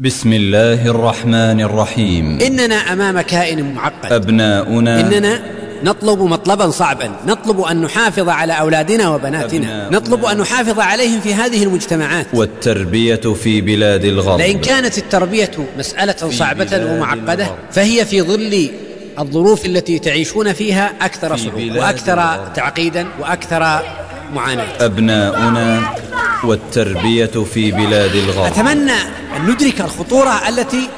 بسم الله الرحمن الرحيم. إننا أمام كائن معقد. أبناؤنا إننا نطلب مطلبا صعبا. نطلب أن نحافظ على أولادنا وبناتنا. نطلب أن نحافظ عليهم في هذه المجتمعات. والتربية في بلاد الغرب. لئن كانت التربية مسألة صعبة ومعقدة. فهي في ظل الظروف التي تعيشون فيها أكثر صعوبة وأكثر. تعقيدا وأكثر معاناة. أبناؤنا والتربية في بلاد الغرب. أتمنى أن ندرك الخطورة التي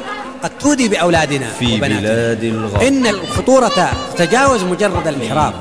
قد تودي بأولادنا في وبناتنا. بلاد الغرب. إن الخطورة تتجاوز مجرد الإحرام.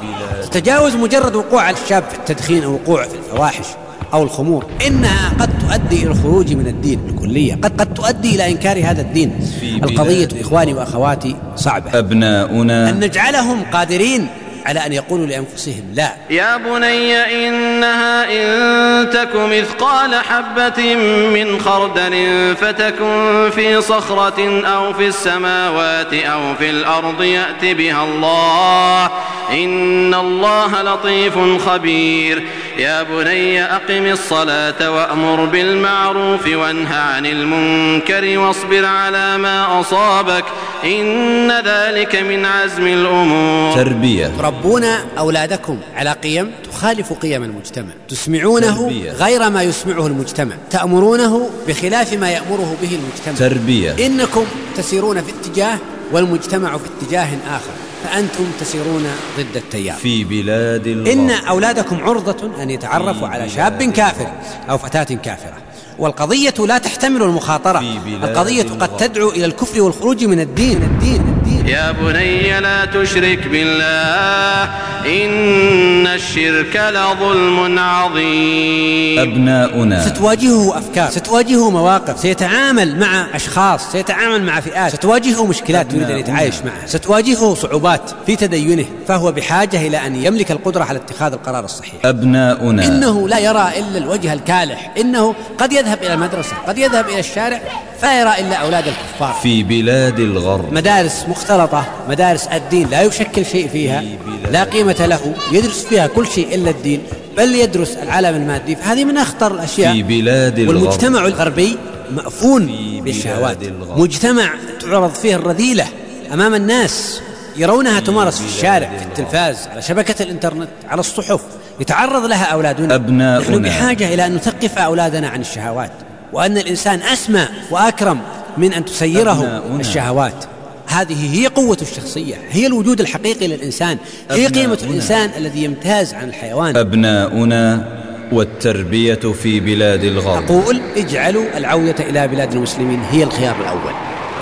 تتجاوز مجرد وقوع الشاب في التدخين أو وقوع في الفواحش أو الخمور. إنها قد تؤدي إلى الخروج من الدين بالكلية قد قد تؤدي إلى إنكار هذا الدين. في القضية إخواني وأخواتي صعبة. أبناؤنا. أن نجعلهم قادرين على أن يقولوا لأنفسهم لا. يا بني إنها إن تك مثقال حبة من خردل فتكن في صخرة أو في السماوات أو في الأرض يأت بها الله. إن الله لطيف خبير. يا بني أقم الصلاة وأمر بالمعروف وانه عن المنكر واصبر على ما أصابك. إن ذلك من عزم الأمور. تربية. تربون أولادكم على قيم تخالف قيم المجتمع تسمعونه تربية. غير ما يسمعه المجتمع تأمرونه بخلاف ما يأمره به المجتمع. تربية. إنكم تسيرون في اتجاه والمجتمع في اتجاه آخر فأنتم تسيرون ضد التيار. في بلاد الغرب. إن أولادكم عرضة أن يتعرفوا على شاب كافر أو فتاة كافرة. والقضية لا تحتمل المخاطرة. القضية قد. تدعو إلى الكفر والخروج من الدين. الدين. الدين. يا بني لا تشرك بالله إن الشرك لظلم عظيم. أبناؤنا. ستواجهه أفكار ستواجهه مواقف سيتعامل مع أشخاص سيتعامل مع فئات ستواجهه مشكلات يريد أن يتعايش معها ستواجهه صعوبات في تدينه فهو بحاجة إلى أن يملك القدرة على اتخاذ القرار الصحيح. أبناؤنا. إنه لا يرى إلا الوجه الكالح إنه قد يذهب إلى المدرسة قد يذهب إلى الشارع فيرى إلا أولاد الكفار. في بلاد الغرب. مدارس مختلطة مدارس الدين لا يشكل شيء فيها لا قيمة له يدرس فيها كل شيء إلا الدين بل يدرس العالم المادي. فهذه من أخطر الأشياء. في بلاد الغرب. والمجتمع الغربي مأفون بالشهوات. مجتمع تعرض فيه الرذيلة أمام الناس يرونها تمارس في الشارع في التلفاز على شبكة الإنترنت على الصحف. يتعرض لها أولادنا. أبناؤنا. نحن بحاجة إلى أن نثقف أولادنا عن الشهوات وأن الإنسان أسمى وأكرم من أن تسيره أبناؤنا. الشهوات. هذه هي قوة الشخصية هي الوجود الحقيقي للإنسان هي قيمة. الإنسان الذي يمتاز عن الحيوان. أبناؤنا والتربية في بلاد الغرب. أقول اجعلوا العودة إلى بلاد المسلمين هي الخيار الأول.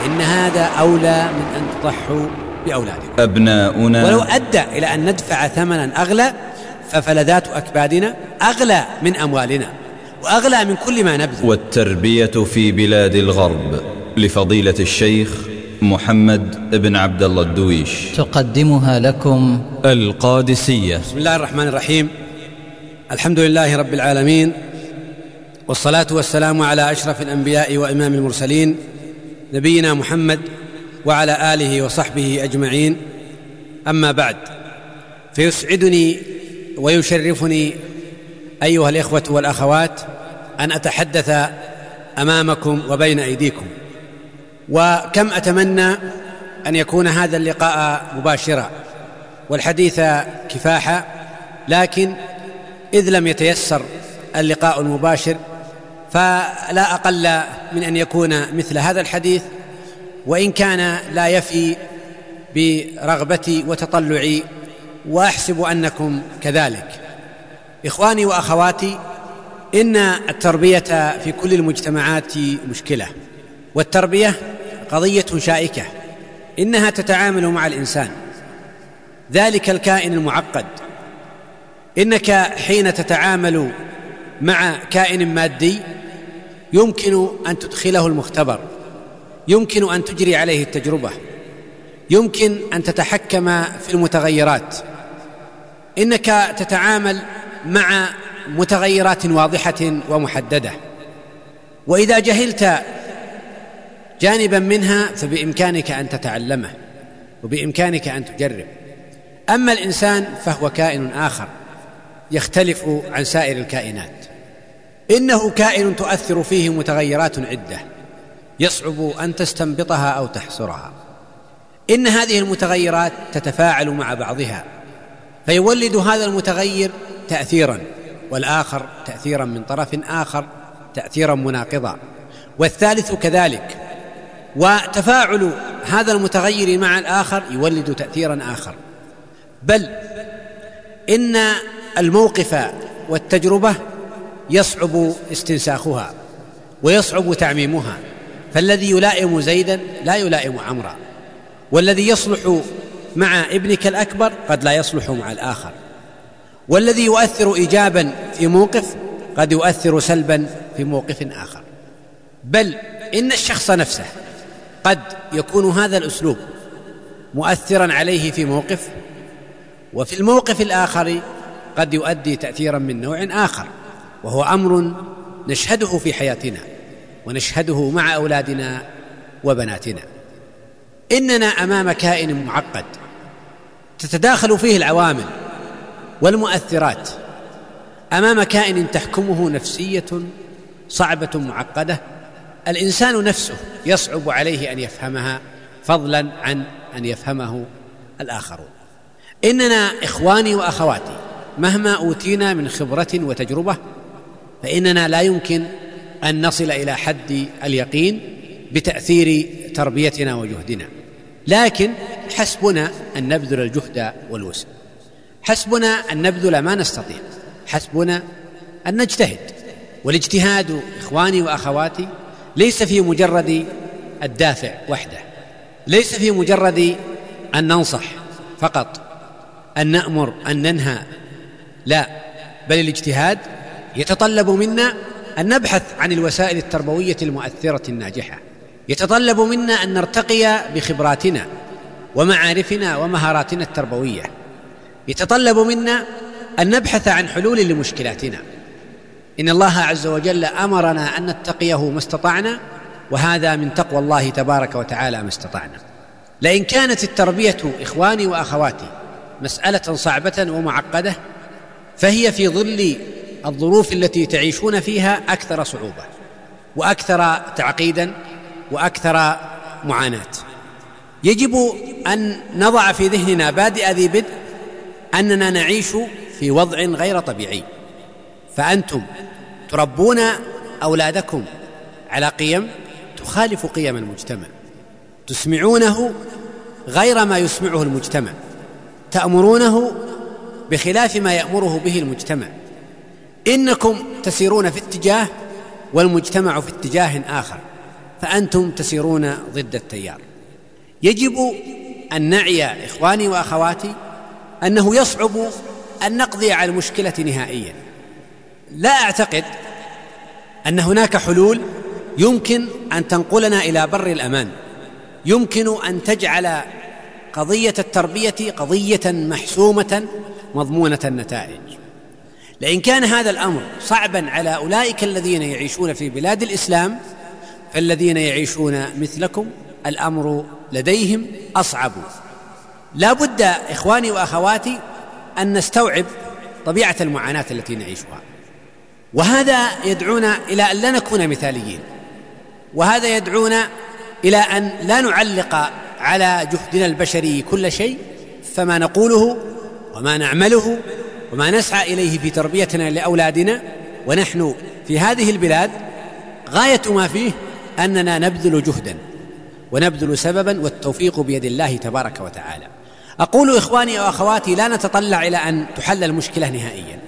إن هذا أولى من أن تضحوا بأولادكم. أبناؤنا ولو أدى إلى أن ندفع ثمنا أغلى ففلذات أكبادنا أغلى من أموالنا وأغلى من كل ما نبذل. والتربية في بلاد الغرب لفضيلة الشيخ محمد بن عبد الله الدويش. تقدمها لكم القادسية. بسم الله الرحمن الرحيم. الحمد لله رب العالمين والصلاة والسلام على أشرف الأنبياء وإمام المرسلين نبينا محمد وعلى آله وصحبه أجمعين. أما بعد فيسعدني ويشرفني أيها الإخوة والأخوات أن أتحدث أمامكم وبين أيديكم. وكم أتمنى أن يكون هذا اللقاء مباشرا والحديث كفاحا لكن إذ لم يتيسر اللقاء المباشر فلا أقل من أن يكون مثل هذا الحديث وإن كان لا يفي برغبتي وتطلعي وأحسب أنكم كذلك. إخواني وأخواتي إن التربية في كل المجتمعات مشكلة والتربية قضية شائكة إنها تتعامل مع الإنسان. ذلك الكائن المعقد. إنك حين تتعامل مع كائن مادي يمكن أن تدخله المختبر يمكن أن تجري عليه التجربة يمكن أن تتحكم في المتغيرات. إنك تتعامل مع متغيرات واضحة ومحددة. وإذا جهلت جانبا منها فبإمكانك أن تتعلمه وبإمكانك أن تجرب. أما الإنسان فهو كائن آخر يختلف عن سائر الكائنات. إنه كائن تؤثر فيه متغيرات عدة يصعب أن تستنبطها أو تحصرها. إن هذه المتغيرات تتفاعل مع بعضها فيولد هذا المتغير تاثيرا والآخر تاثيرا من طرف آخر تاثيرا مناقضا. والثالث كذلك وتفاعل هذا المتغير مع الآخر يولد تاثيرا آخر. بل إن الموقف والتجربة يصعب استنساخها ويصعب تعميمها. فالذي يلائم زيدا لا يلائم عمرا والذي يصلح مع ابنك الأكبر قد لا يصلح مع الآخر والذي يؤثر ايجابا في موقف قد يؤثر سلبا في موقف آخر. بل إن الشخص نفسه قد يكون هذا الأسلوب مؤثرا عليه في موقف وفي الموقف الآخر قد يؤدي تاثيرا من نوع آخر وهو أمر نشهده في حياتنا ونشهده مع أولادنا وبناتنا. إننا أمام كائن معقد تتداخل فيه العوامل والمؤثرات. أمام كائن تحكمه نفسية صعبة معقدة الإنسان نفسه يصعب عليه أن يفهمها فضلا عن أن يفهمه الآخرون. إننا إخواني وأخواتي مهما أوتينا من خبرة وتجربة فإننا لا يمكن أن نصل إلى حد اليقين بتأثير تربيتنا وجهدنا. لكن حسبنا أن نبذل الجهد والوسع. حسبنا أن نبذل ما نستطيع. حسبنا أن نجتهد. والاجتهاد إخواني وأخواتي ليس في مجرد الدافع وحده ليس في مجرد أن ننصح فقط أن نأمر أن ننهى لا بل الاجتهاد يتطلب منا أن نبحث عن الوسائل التربوية المؤثرة الناجحة يتطلب منا أن نرتقي بخبراتنا ومعارفنا ومهاراتنا التربوية يتطلب منا أن نبحث عن حلول لمشكلاتنا. إن الله عز وجل أمرنا أن نتقيه ما استطعنا وهذا من تقوى الله تبارك وتعالى ما استطعنا. لئن كانت التربية إخواني وأخواتي مسألة صعبة ومعقدة فهي في ظل الظروف التي تعيشون فيها أكثر صعوبة وأكثر تعقيدا وأكثر معاناة. يجب أن نضع في ذهننا بادئ ذي بدء أننا نعيش في وضع غير طبيعي. فأنتم تربون أولادكم على قيم تخالف قيم المجتمع تسمعونه غير ما يسمعه المجتمع تأمرونه بخلاف ما يأمره به المجتمع. إنكم تسيرون في اتجاه والمجتمع في اتجاه آخر فأنتم تسيرون ضد التيار. يجب أن نعي إخواني وأخواتي أنه يصعب أن نقضي على المشكلة نهائيا. لا أعتقد أن هناك حلول يمكن أن تنقلنا إلى بر الأمان. يمكن أن تجعل قضية التربية قضية محسومة مضمونة النتائج. لئن كان هذا الأمر صعبا على أولئك الذين يعيشون في بلاد الإسلام فالذين يعيشون مثلكم الأمر لديهم أصعب. لا بد إخواني وأخواتي أن نستوعب طبيعة المعاناة التي نعيشها. وهذا يدعونا إلى أن لا نكون مثاليين. وهذا يدعونا إلى أن لا نعلق على جهدنا البشري كل شيء فما نقوله وما نعمله وما نسعى إليه في تربيتنا لأولادنا. ونحن في هذه البلاد غاية ما فيه أننا نبذل جهدا ونبذل سببا والتوفيق بيد الله تبارك وتعالى. أقول إخواني وأخواتي لا نتطلع إلى أن تحل المشكلة نهائيا.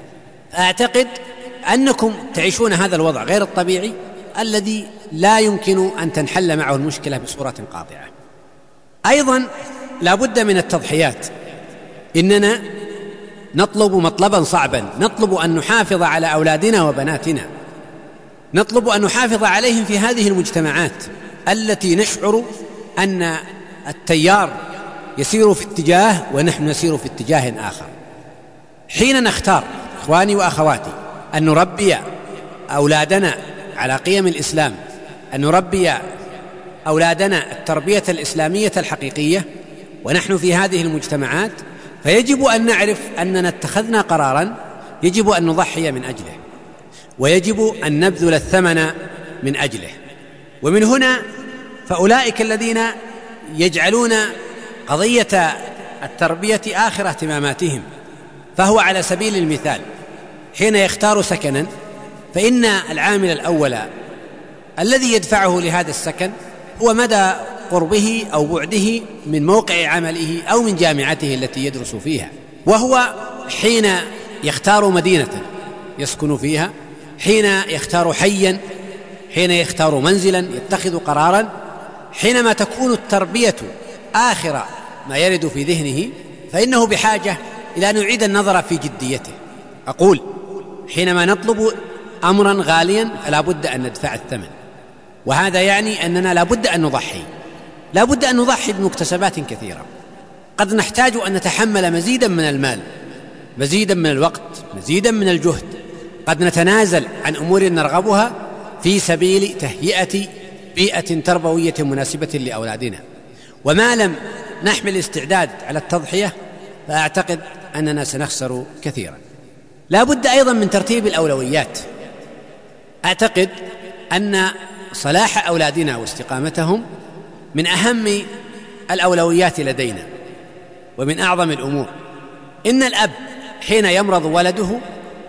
أعتقد أنكم تعيشون هذا الوضع غير الطبيعي الذي لا يمكن أن تنحل معه المشكلة بصورة قاطعة. أيضا لا بد من التضحيات. إننا نطلب مطلبا صعبا. نطلب أن نحافظ على أولادنا وبناتنا. نطلب أن نحافظ عليهم في هذه المجتمعات التي نشعر أن التيار يسير في اتجاه ونحن نسير في اتجاه آخر. حين نختار إخواني وأخواتي أن نربي أولادنا على قيم الإسلام أن نربي أولادنا التربية الإسلامية الحقيقية ونحن في هذه المجتمعات فيجب أن نعرف أننا اتخذنا قرارا يجب أن نضحي من أجله ويجب أن نبذل الثمن من أجله. ومن هنا فأولئك الذين يجعلون قضية التربية آخر اهتماماتهم فهو على سبيل المثال حين يختار سكنا فإن العامل الأول الذي يدفعه لهذا السكن هو مدى قربه أو بعده من موقع عمله أو من جامعته التي يدرس فيها وهو حين يختار مدينة يسكن فيها حين يختار حيا حين يختار منزلا يتخذ قرارا حينما تكون التربية آخر ما يرد في ذهنه فإنه بحاجة إلى أن يعيد النظر في جديته. أقول حينما نطلب امرا غاليا فلا بد أن ندفع الثمن. وهذا يعني أننا لا بد أن نضحي. لا بد أن نضحي بمكتسبات كثيرة. قد نحتاج أن نتحمل مزيدا من المال مزيدا من الوقت مزيدا من الجهد. قد نتنازل عن أمور نرغبها في سبيل تهيئة بيئة تربوية مناسبة لأولادنا. وما لم نحمل استعداد على التضحية فأعتقد أننا سنخسر كثيرا. لا بد أيضا من ترتيب الأولويات. أعتقد أن صلاح أولادنا واستقامتهم من أهم الأولويات لدينا ومن أعظم الأمور. إن الأب حين يمرض ولده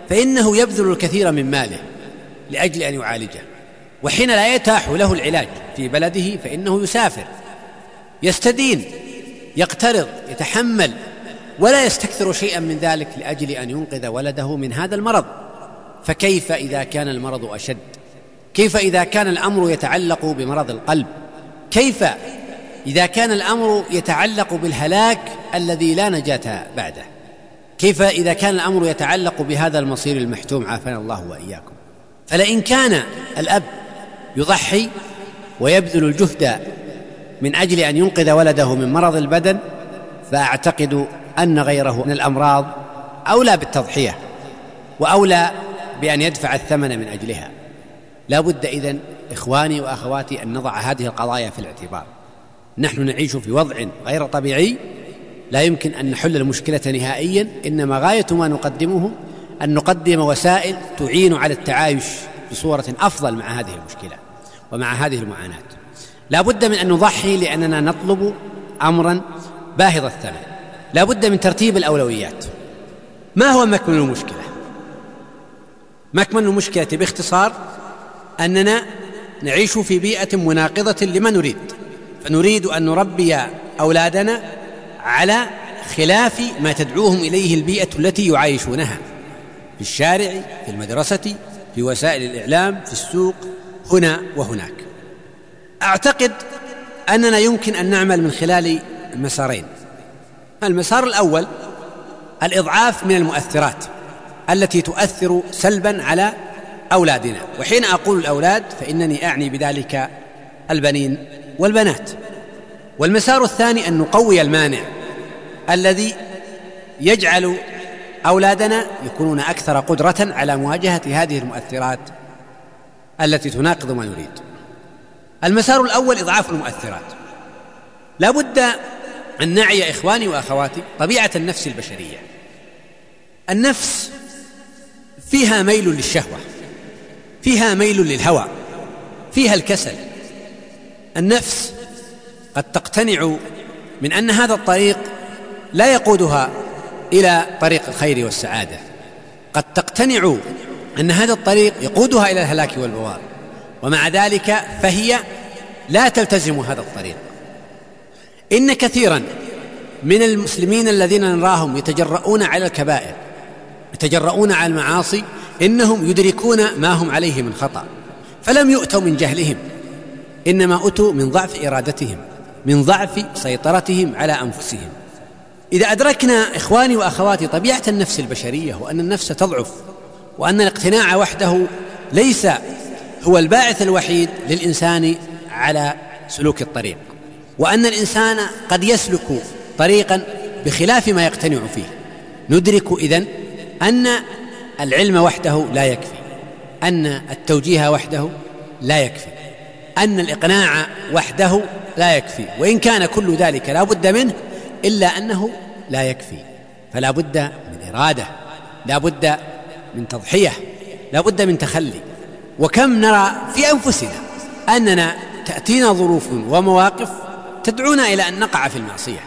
فإنه يبذل الكثير من ماله لأجل أن يعالجه. وحين لا يتاح له العلاج في بلده فإنه يسافر يستدين يقترض يتحمل ولا يستكثر شيئا من ذلك لأجل أن ينقذ ولده من هذا المرض. فكيف إذا كان المرض أشد؟ كيف إذا كان الأمر يتعلق بمرض القلب؟ كيف إذا كان الأمر يتعلق بالهلاك الذي لا نجاة بعده؟ كيف إذا كان الأمر يتعلق بهذا المصير المحتوم؟ عافانا الله وإياكم. فلئن كان الأب يضحي ويبذل الجهد من أجل أن ينقذ ولده من مرض البدن فأعتقد أن غيره من الأمراض أولى بالتضحية وأولى بأن يدفع الثمن من أجلها. لا بد إذن إخواني وأخواتي أن نضع هذه القضايا في الاعتبار. نحن نعيش في وضع غير طبيعي لا يمكن أن نحل المشكلة نهائيا إنما غاية ما نقدمه أن نقدم وسائل تعين على التعايش بصورة أفضل مع هذه المشكلة ومع هذه المعاناة. لا بد من أن نضحي لأننا نطلب امرا باهظ الثمن. لا بد من ترتيب الأولويات. ما هو مكمن المشكلة؟ مكمن المشكلة باختصار أننا نعيش في بيئة مناقضة لما نريد فنريد أن نربي أولادنا على خلاف ما تدعوهم إليه البيئة التي يعايشونها في الشارع في المدرسة في وسائل الإعلام في السوق هنا وهناك. أعتقد أننا يمكن أن نعمل من خلال مسارين. المسار الأول الإضعاف من المؤثرات التي تؤثر سلبا على أولادنا. وحين أقول الأولاد فإنني أعني بذلك البنين والبنات. والمسار الثاني أن نقوي المانع الذي يجعل أولادنا يكونون أكثر قدرة على مواجهة هذه المؤثرات التي تناقض ما نريد. المسار الأول إضعاف المؤثرات. لا بد ان نعي إخواني وأخواتي طبيعة النفس البشرية. النفس فيها ميل للشهوة فيها ميل للهوى فيها الكسل. النفس قد تقتنع من أن هذا الطريق لا يقودها إلى طريق الخير والسعادة. قد تقتنع أن هذا الطريق يقودها إلى الهلاك والبوار. ومع ذلك فهي لا تلتزم هذا الطريق. إن كثيرا من المسلمين الذين نراهم يتجرؤون على الكبائر يتجرؤون على المعاصي إنهم يدركون ما هم عليه من خطأ فلم يؤتوا من جهلهم إنما اتوا من ضعف إرادتهم من ضعف سيطرتهم على أنفسهم. إذا أدركنا إخواني وأخواتي طبيعة النفس البشرية وأن النفس تضعف وأن الاقتناع وحده ليس هو الباعث الوحيد للإنسان على سلوك الطريق. وأن الإنسان قد يسلك طريقا بخلاف ما يقتنع فيه. ندرك إذن أن العلم وحده لا يكفي أن التوجيه وحده لا يكفي أن الإقناع وحده لا يكفي وإن كان كل ذلك لا بد منه إلا أنه لا يكفي. فلا بد من إرادة لا بد من تضحية لا بد من تخلي. وكم نرى في أنفسنا أننا تأتينا ظروف ومواقف تدعونا إلى أن نقع في المعصية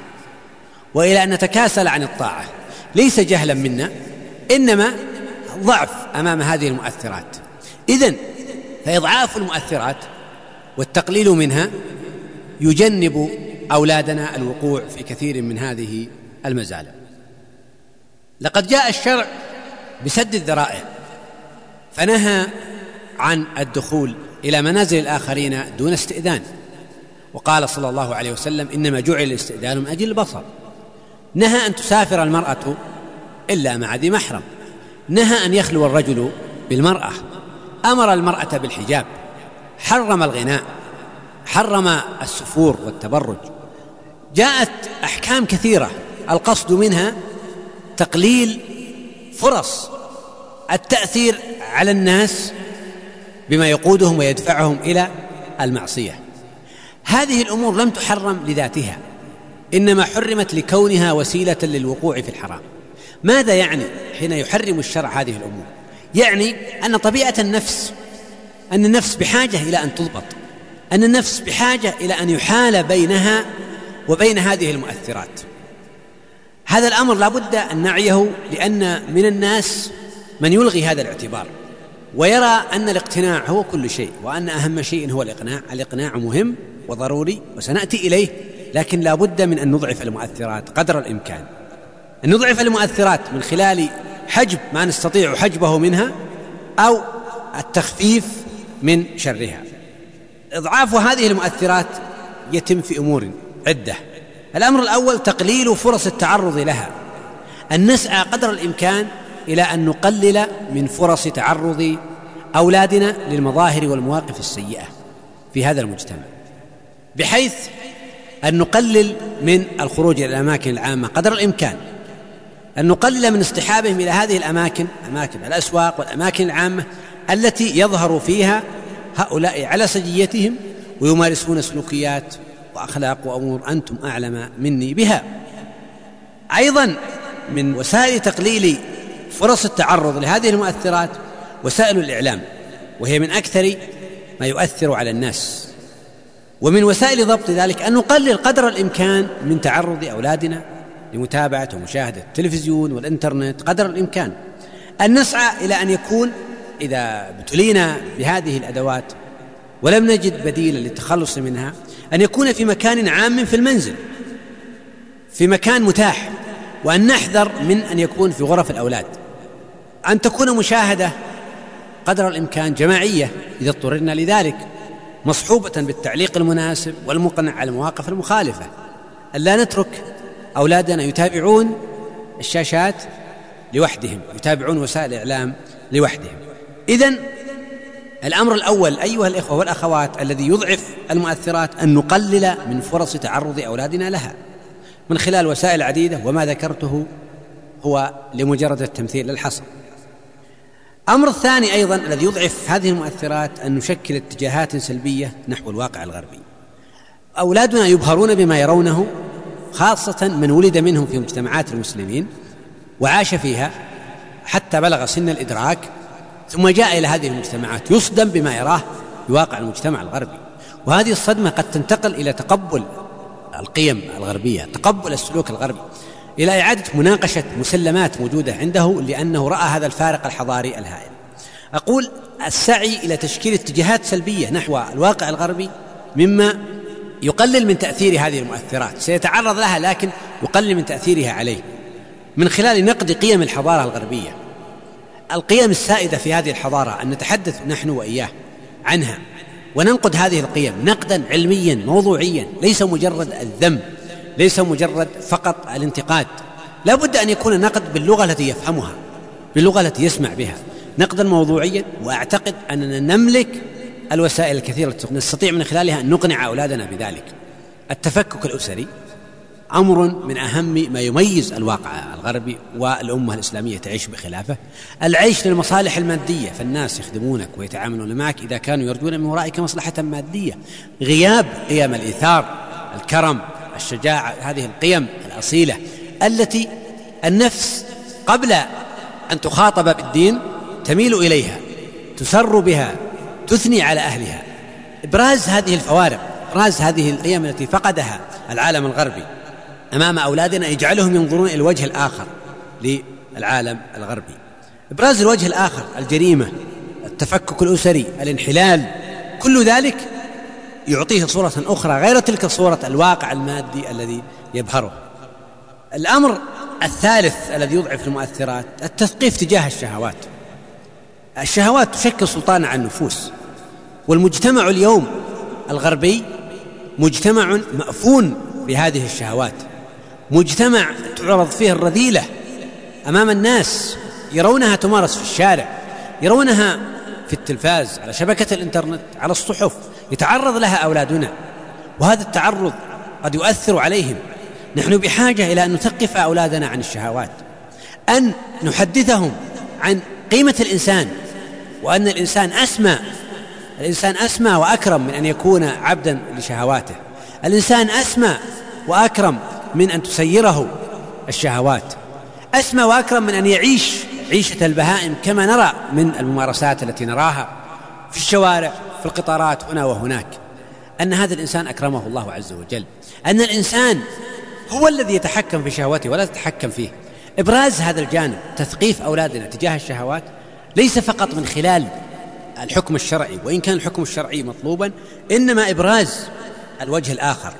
وإلى أن نتكاسل عن الطاعة. ليس جهلا منا إنما ضعف أمام هذه المؤثرات. إذن فإضعاف المؤثرات والتقليل منها يجنب أولادنا الوقوع في كثير من هذه المزالة. لقد جاء الشرع بسد الذرائع فنهى عن الدخول إلى منازل الآخرين دون استئذان. وقال صلى الله عليه وسلم إنما جعل الاستئذان من أجل البصر. نهى أن تسافر المرأة إلا مع ذي محرم. نهى أن يخلو الرجل بالمرأة. أمر المرأة بالحجاب. حرم الغناء. حرم السفور والتبرج. جاءت أحكام كثيرة. القصد منها تقليل فرص التأثير على الناس بما يقودهم ويدفعهم إلى المعصية. هذه الأمور لم تحرم لذاتها إنما حرمت لكونها وسيلة للوقوع في الحرام. ماذا يعني حين يحرم الشرع هذه الأمور؟ يعني أن طبيعة النفس أن النفس بحاجة إلى أن تضبط أن النفس بحاجة إلى أن يحال بينها وبين هذه المؤثرات. هذا الأمر لا بد أن نعيه لأن من الناس من يلغي هذا الاعتبار ويرى أن الاقتناع هو كل شيء وأن أهم شيء هو الإقناع. الإقناع مهم وضروري وسنأتي إليه لكن لا بد من أن نضعف المؤثرات قدر الإمكان. أن نضعف المؤثرات من خلال حجب ما نستطيع حجبه منها أو التخفيف من شرها. إضعاف هذه المؤثرات يتم في أمور عدة. الأمر الأول تقليل فرص التعرض لها. أن نسعى قدر الإمكان إلى أن نقلل من فرص تعرض أولادنا للمظاهر والمواقف السيئة في هذا المجتمع. بحيث أن نقلل من الخروج إلى الأماكن العامة قدر الإمكان. أن نقلل من اصطحابهم إلى هذه الأماكن اماكن الأسواق والأماكن العامة التي يظهر فيها هؤلاء على سجيتهم ويمارسون سلوكيات وأخلاق وأمور أنتم أعلم مني بها. أيضا من وسائل تقليل فرص التعرض لهذه المؤثرات وسائل الإعلام وهي من أكثر ما يؤثر على الناس. ومن وسائل ضبط ذلك أن نقلل قدر الإمكان من تعرض أولادنا لمتابعة ومشاهدة التلفزيون والإنترنت قدر الإمكان. أن نسعى إلى أن يكون إذا ابتلينا بهذه الأدوات ولم نجد بديلا للتخلص منها أن يكون في مكان عام في المنزل في مكان متاح وأن نحذر من أن يكون في غرف الأولاد. أن تكون مشاهدة قدر الإمكان جماعية إذا اضطررنا لذلك. مصحوبة بالتعليق المناسب والمقنع على المواقف المخالفة. ألا نترك أولادنا يتابعون الشاشات لوحدهم يتابعون وسائل الإعلام لوحدهم. اذا الأمر الأول أيها الإخوة والأخوات الذي يضعف المؤثرات أن نقلل من فرص تعرض أولادنا لها. من خلال وسائل عديدة وما ذكرته هو لمجرد التمثيل للحصر. الامر الثاني أيضا الذي يضعف هذه المؤثرات أن نشكل اتجاهات سلبية نحو الواقع الغربي. أولادنا يبهرون بما يرونه خاصة من ولد منهم في مجتمعات المسلمين وعاش فيها حتى بلغ سن الإدراك ثم جاء إلى هذه المجتمعات يصدم بما يراه بواقع المجتمع الغربي. وهذه الصدمة قد تنتقل إلى تقبل القيم الغربية تقبل السلوك الغربي. إلى إعادة مناقشة مسلمات موجودة عنده لأنه رأى هذا الفارق الحضاري الهائل. أقول السعي إلى تشكيل اتجاهات سلبية نحو الواقع الغربي مما يقلل من تأثير هذه المؤثرات. سيتعرض لها لكن يقلل من تأثيرها عليه. من خلال نقد قيم الحضارة الغربية القيم السائدة في هذه الحضارة أن نتحدث نحن وإياه عنها وننقد هذه القيم نقدا علميا موضوعيا ليس مجرد الذم. ليس مجرد فقط الانتقاد. لا بد أن يكون النقد باللغة التي يفهمها باللغة التي يسمع بها. نقدا موضوعيا وأعتقد أننا نملك الوسائل الكثيرة التي نستطيع من خلالها أن نقنع أولادنا بذلك. التفكك الأسري أمر من أهم ما يميز الواقع الغربي والأمة الإسلامية تعيش بخلافه. العيش للمصالح المادية فالناس يخدمونك ويتعاملون معك إذا كانوا يرجون من ورائك مصلحة مادية. غياب قيم الإيثار الكرم. الشجاعة هذه القيم الأصيلة التي النفس قبل أن تخاطب بالدين تميل إليها تسر بها تثني على أهلها. ابراز هذه الفوارق ابراز هذه القيم التي فقدها العالم الغربي أمام أولادنا يجعلهم ينظرون إلى الوجه الآخر للعالم الغربي. ابراز الوجه الآخر الجريمة التفكك الأسري الانحلال كل ذلك يعطيه صورة أخرى غير تلك الصورة الواقع المادي الذي يبهره. الأمر الثالث الذي يضعف المؤثرات التثقيف تجاه الشهوات. الشهوات تشكل سلطانا على النفوس. والمجتمع اليوم الغربي مجتمع مأفون بهذه الشهوات. مجتمع تعرض فيه الرذيلة أمام الناس يرونها تمارس في الشارع يرونها في التلفاز على شبكة الإنترنت على الصحف يتعرض لها أولادنا. وهذا التعرض قد يؤثر عليهم. نحن بحاجة إلى أن نثقف أولادنا عن الشهوات. أن نحدثهم عن قيمة الإنسان. وأن الإنسان أسمى. الإنسان أسمى وأكرم من أن يكون عبدا لشهواته. الإنسان أسمى وأكرم من أن تسيره الشهوات. أسمى وأكرم من أن يعيش عيشة البهائم كما نرى من الممارسات التي نراها. في الشوارع في القطارات هنا وهناك. أن هذا الإنسان أكرمه الله عز وجل. أن الإنسان هو الذي يتحكم في شهوته ولا تتحكم فيه. إبراز هذا الجانب تثقيف أولادنا تجاه الشهوات ليس فقط من خلال الحكم الشرعي وإن كان الحكم الشرعي مطلوبا إنما إبراز الوجه الآخر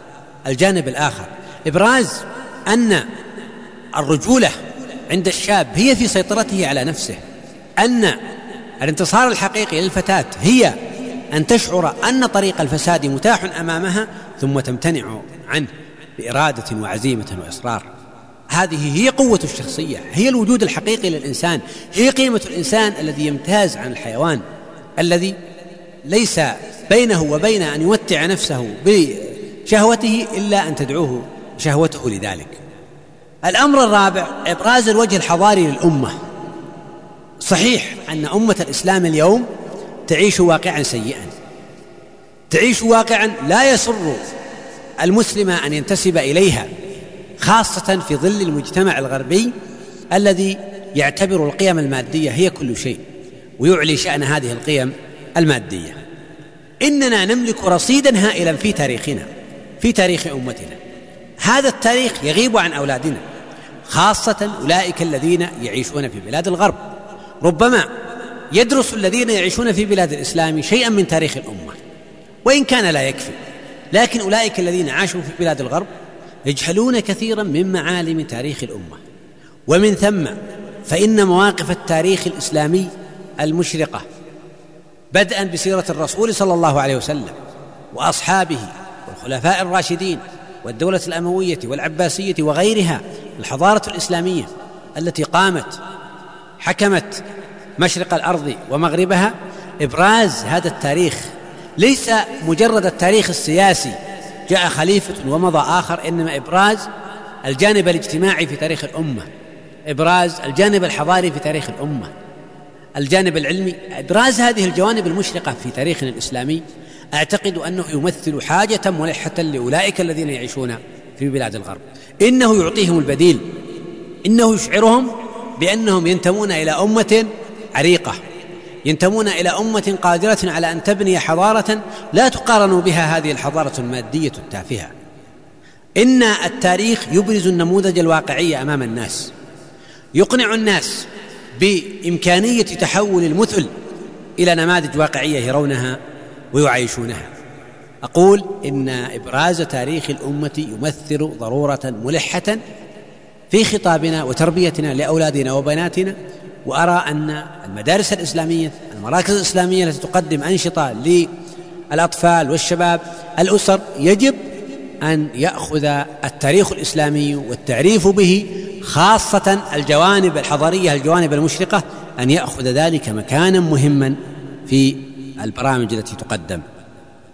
الجانب الآخر. إبراز أن الرجولة عند الشاب هي في سيطرته على نفسه. أن الانتصار الحقيقي للفتاة هي أن تشعر أن طريق الفساد متاح أمامها ثم تمتنع عنه بإرادة وعزيمة وإصرار. هذه هي قوة الشخصية هي الوجود الحقيقي للإنسان هي قيمة الإنسان الذي يمتاز عن الحيوان الذي ليس بينه وبين أن يمتع نفسه بشهوته إلا أن تدعوه شهوته لذلك. الأمر الرابع إبراز الوجه الحضاري للأمة. صحيح أن أمة الإسلام اليوم تعيش واقعا سيئا. تعيش واقعا لا يسر المسلم أن ينتسب إليها خاصة في ظل المجتمع الغربي الذي يعتبر القيم المادية هي كل شيء ويعلي شأن هذه القيم المادية. إننا نملك رصيدا هائلا في تاريخنا في تاريخ أمتنا. هذا التاريخ يغيب عن أولادنا خاصة أولئك الذين يعيشون في بلاد الغرب. ربما يدرس الذين يعيشون في بلاد الإسلام شيئا من تاريخ الأمة وإن كان لا يكفي. لكن أولئك الذين عاشوا في بلاد الغرب يجهلون كثيرا من معالم تاريخ الأمة. ومن ثم فإن مواقف التاريخ الإسلامي المشرقة بدءا بسيرة الرسول صلى الله عليه وسلم وأصحابه والخلفاء الراشدين والدولة الأموية والعباسية وغيرها الحضارة الإسلامية التي قامت حكمت مشرق الأرض ومغربها. إبراز هذا التاريخ ليس مجرد التاريخ السياسي. جاء خليفة ومضى آخر إنما إبراز الجانب الاجتماعي في تاريخ الأمة. إبراز الجانب الحضاري في تاريخ الأمة. الجانب العلمي إبراز هذه الجوانب المشرقة في تاريخنا الإسلامي. أعتقد أنه يمثل حاجة ملحة لأولئك الذين يعيشون في بلاد الغرب. إنه يعطيهم البديل إنه يشعرهم بأنهم ينتمون إلى أمة عريقة ينتمون إلى أمة قادرة على أن تبني حضارة لا تقارن بها هذه الحضارة المادية التافهة. إن التاريخ يبرز النموذج الواقعي أمام الناس يقنع الناس بإمكانية تحول المثل إلى نماذج واقعية يرونها ويعيشونها. أقول إن إبراز تاريخ الأمة يمثل ضرورة ملحة في خطابنا وتربيتنا لأولادنا وبناتنا وأرى أن المدارس الإسلامية المراكز الإسلامية التي تقدم أنشطة للأطفال والشباب الأسر يجب أن يأخذ التاريخ الإسلامي والتعريف به خاصة الجوانب الحضاريه الجوانب المشرقة أن يأخذ ذلك مكانا مهما في البرامج التي تقدم.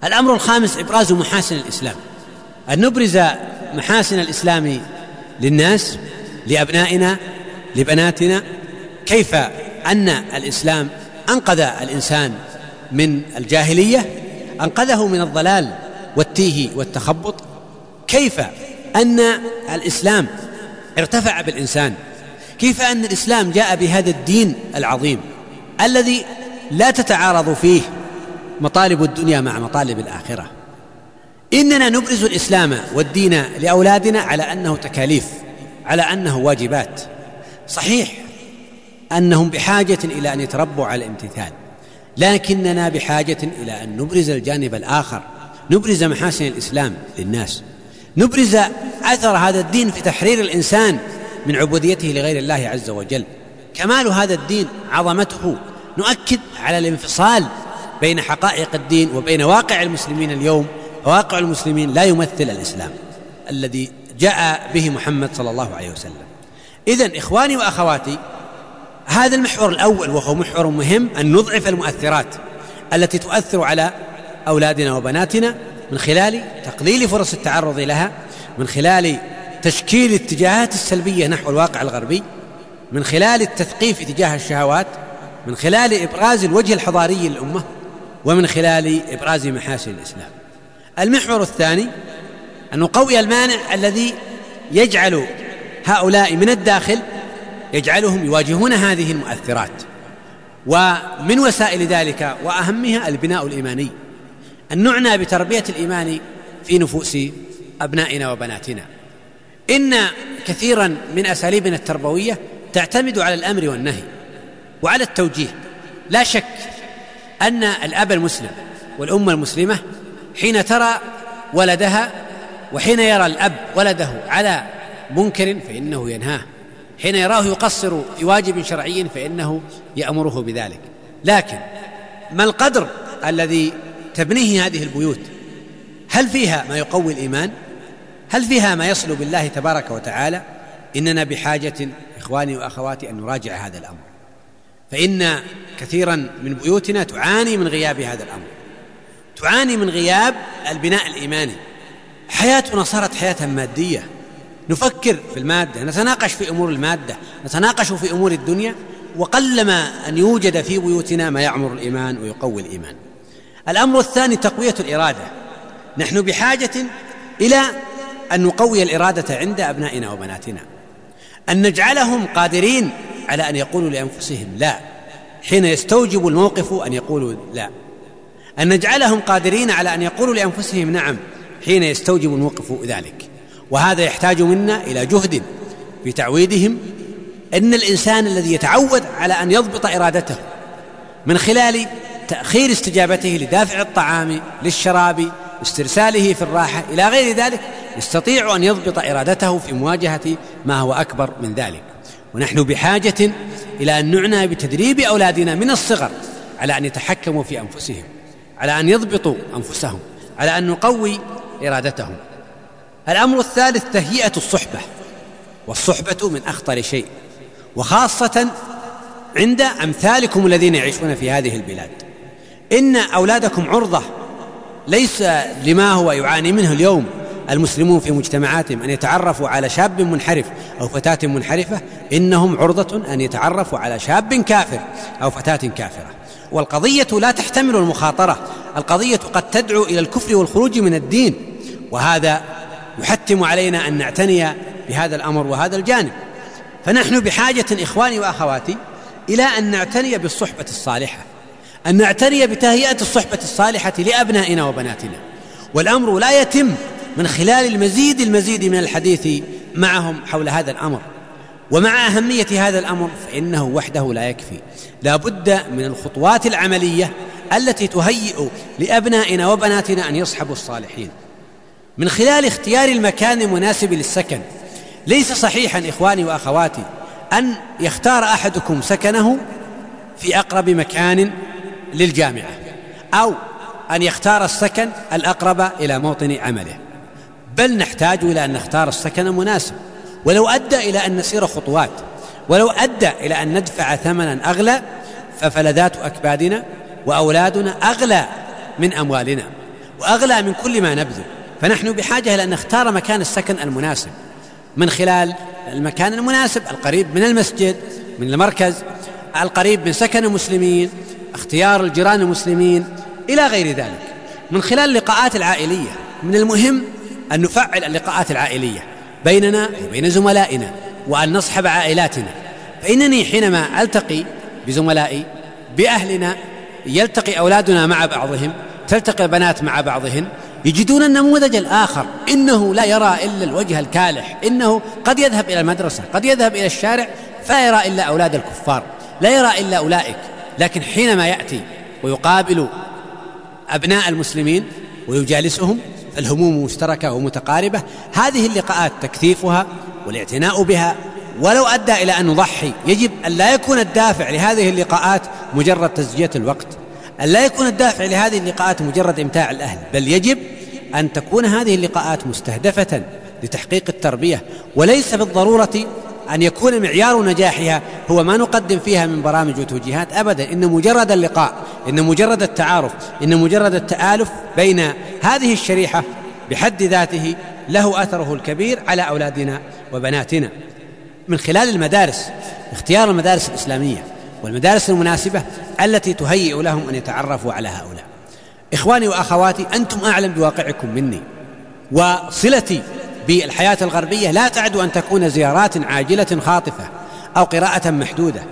الأمر الخامس إبراز محاسن الإسلام. أن نبرز محاسن الإسلام للناس لأبنائنا لبناتنا. كيف أن الإسلام أنقذ الإنسان من الجاهلية؟ أنقذه من الضلال والتيه والتخبط. كيف أن الإسلام ارتفع بالإنسان؟ كيف أن الإسلام جاء بهذا الدين العظيم الذي لا تتعارض فيه مطالب الدنيا مع مطالب الآخرة؟ إننا نبرز الإسلام والدين لأولادنا على أنه تكاليف على أنه واجبات. صحيح أنهم بحاجة إلى أن يتربوا على الامتثال لكننا بحاجة إلى أن نبرز الجانب الآخر نبرز محاسن الإسلام للناس نبرز أثر هذا الدين في تحرير الإنسان من عبوديته لغير الله عز وجل. كمال هذا الدين عظمته نؤكد على الانفصال بين حقائق الدين وبين واقع المسلمين اليوم واقع المسلمين لا يمثل الإسلام الذي جاء به محمد صلى الله عليه وسلم. اذا إخواني وأخواتي هذا المحور الأول وهو محور مهم أن نضعف المؤثرات التي تؤثر على أولادنا وبناتنا من خلال تقليل فرص التعرض لها من خلال تشكيل الاتجاهات السلبية نحو الواقع الغربي من خلال التثقيف تجاه الشهوات من خلال إبراز الوجه الحضاري للأمة ومن خلال إبراز محاسن الإسلام. المحور الثاني ان نقوي المانع الذي يجعل هؤلاء من الداخل يجعلهم يواجهون هذه المؤثرات. ومن وسائل ذلك وأهمها البناء الإيماني. أن نعنى بتربية الإيمان في نفوس أبنائنا وبناتنا. إن كثيرا من أساليبنا التربوية تعتمد على الأمر والنهي وعلى التوجيه. لا شك أن الأب المسلم والأم المسلمة حين ترى ولدها وحين يرى الأب ولده على منكر فإنه ينهاه. حين يراه يقصر في واجب شرعي فإنه يأمره بذلك. لكن ما القدر الذي تبنيه هذه البيوت؟ هل فيها ما يقوي الإيمان؟ هل فيها ما يصل بالله تبارك وتعالى؟ إننا بحاجة إخواني وأخواتي أن نراجع هذا الأمر. فإن كثيرا من بيوتنا تعاني من غياب هذا الأمر. تعاني من غياب البناء الإيماني. حياتنا صارت حياة مادية. نفكر في المادة نتناقش في أمور المادة نتناقش في أمور الدنيا وقلما أن يوجد في بيوتنا ما يعمر الإيمان ويقوي الإيمان. الأمر الثاني تقوية الإرادة. نحن بحاجة إلى أن نقوي الإرادة عند أبنائنا وبناتنا. أن نجعلهم قادرين على أن يقولوا لأنفسهم لا. حين يستوجب الموقف أن يقولوا لا. أن نجعلهم قادرين على أن يقولوا لأنفسهم نعم حين يستوجب الموقف ذلك. وهذا يحتاج منا إلى جهد في تعويدهم. إن الإنسان الذي يتعود على أن يضبط إرادته من خلال تأخير استجابته لدافع الطعام للشراب استرساله في الراحة إلى غير ذلك يستطيع أن يضبط إرادته في مواجهة ما هو أكبر من ذلك. ونحن بحاجة إلى أن نعنى بتدريب أولادنا من الصغر على أن يتحكموا في أنفسهم. على أن يضبطوا أنفسهم على أن نقوي إرادتهم. الأمر الثالث تهيئة الصحبة والصحبة من أخطر شيء وخاصة عند أمثالكم الذين يعيشون في هذه البلاد. إن أولادكم عرضة ليس لما هو يعاني منه اليوم المسلمون في مجتمعاتهم أن يتعرفوا على شاب منحرف أو فتاة منحرفة إنهم عرضة أن يتعرفوا على شاب كافر أو فتاة كافرة. والقضية لا تحتمل المخاطرة. القضية قد تدعو إلى الكفر والخروج من الدين وهذا يحتم علينا أن نعتني بهذا الأمر وهذا الجانب. فنحن بحاجة إخواني وأخواتي إلى أن نعتني بالصحبة الصالحة أن نعتني بتهيئة الصحبة الصالحة لأبنائنا وبناتنا. والأمر لا يتم من خلال المزيد المزيد من الحديث معهم حول هذا الأمر. ومع أهمية هذا الأمر فإنه وحده لا يكفي. لا بد من الخطوات العملية التي تهيئ لأبنائنا وبناتنا أن يصحبوا الصالحين. من خلال اختيار المكان المناسب للسكن ليس صحيحا إخواني وأخواتي أن يختار أحدكم سكنه في أقرب مكان للجامعة أو أن يختار السكن الأقرب إلى موطن عمله. بل نحتاج إلى أن نختار السكن المناسب ولو أدى إلى أن نسير خطوات. ولو أدى إلى أن ندفع ثمنا أغلى ففلذات أكبادنا وأولادنا أغلى من أموالنا وأغلى من كل ما نبذل. فنحن بحاجة إلى أن نختار مكان السكن المناسب. من خلال المكان المناسب القريب من المسجد من المركز القريب من سكن المسلمين اختيار الجيران المسلمين إلى غير ذلك. من خلال اللقاءات العائلية من المهم أن نفعل اللقاءات العائلية بيننا وبين زملائنا وأن نصحب عائلاتنا. فإنني حينما ألتقي بزملائي بأهلنا يلتقي أولادنا مع بعضهم تلتقي البنات مع بعضهن يجدون النموذج الآخر إنه لا يرى إلا الوجه الكالح إنه قد يذهب إلى المدرسة قد يذهب إلى الشارع فلا يرى إلا أولاد الكفار لا يرى إلا أولئك. لكن حينما يأتي ويقابل أبناء المسلمين ويجالسهم الهموم مشتركة ومتقاربة هذه اللقاءات تكثيفها والاعتناء بها ولو أدى إلى أن نضحي يجب أن لا يكون الدافع لهذه اللقاءات مجرد تزجية الوقت. أن لا يكون الدافع لهذه اللقاءات مجرد إمتاع الأهل. بل يجب أن تكون هذه اللقاءات مستهدفة لتحقيق التربية. وليس بالضرورة أن يكون معيار نجاحها هو ما نقدم فيها من برامج وتوجيهات أبدا. إن مجرد اللقاء إن مجرد التعارف إن مجرد التآلف بين هذه الشريحة بحد ذاته له أثره الكبير على أولادنا وبناتنا. من خلال المدارس اختيار المدارس الإسلامية والمدارس المناسبة التي تهيئ لهم أن يتعرفوا على هؤلاء. إخواني وأخواتي أنتم أعلم بواقعكم مني وصلتي بالحياة الغربية لا تعد أن تكون زيارات عاجلة خاطفة أو قراءة محدودة.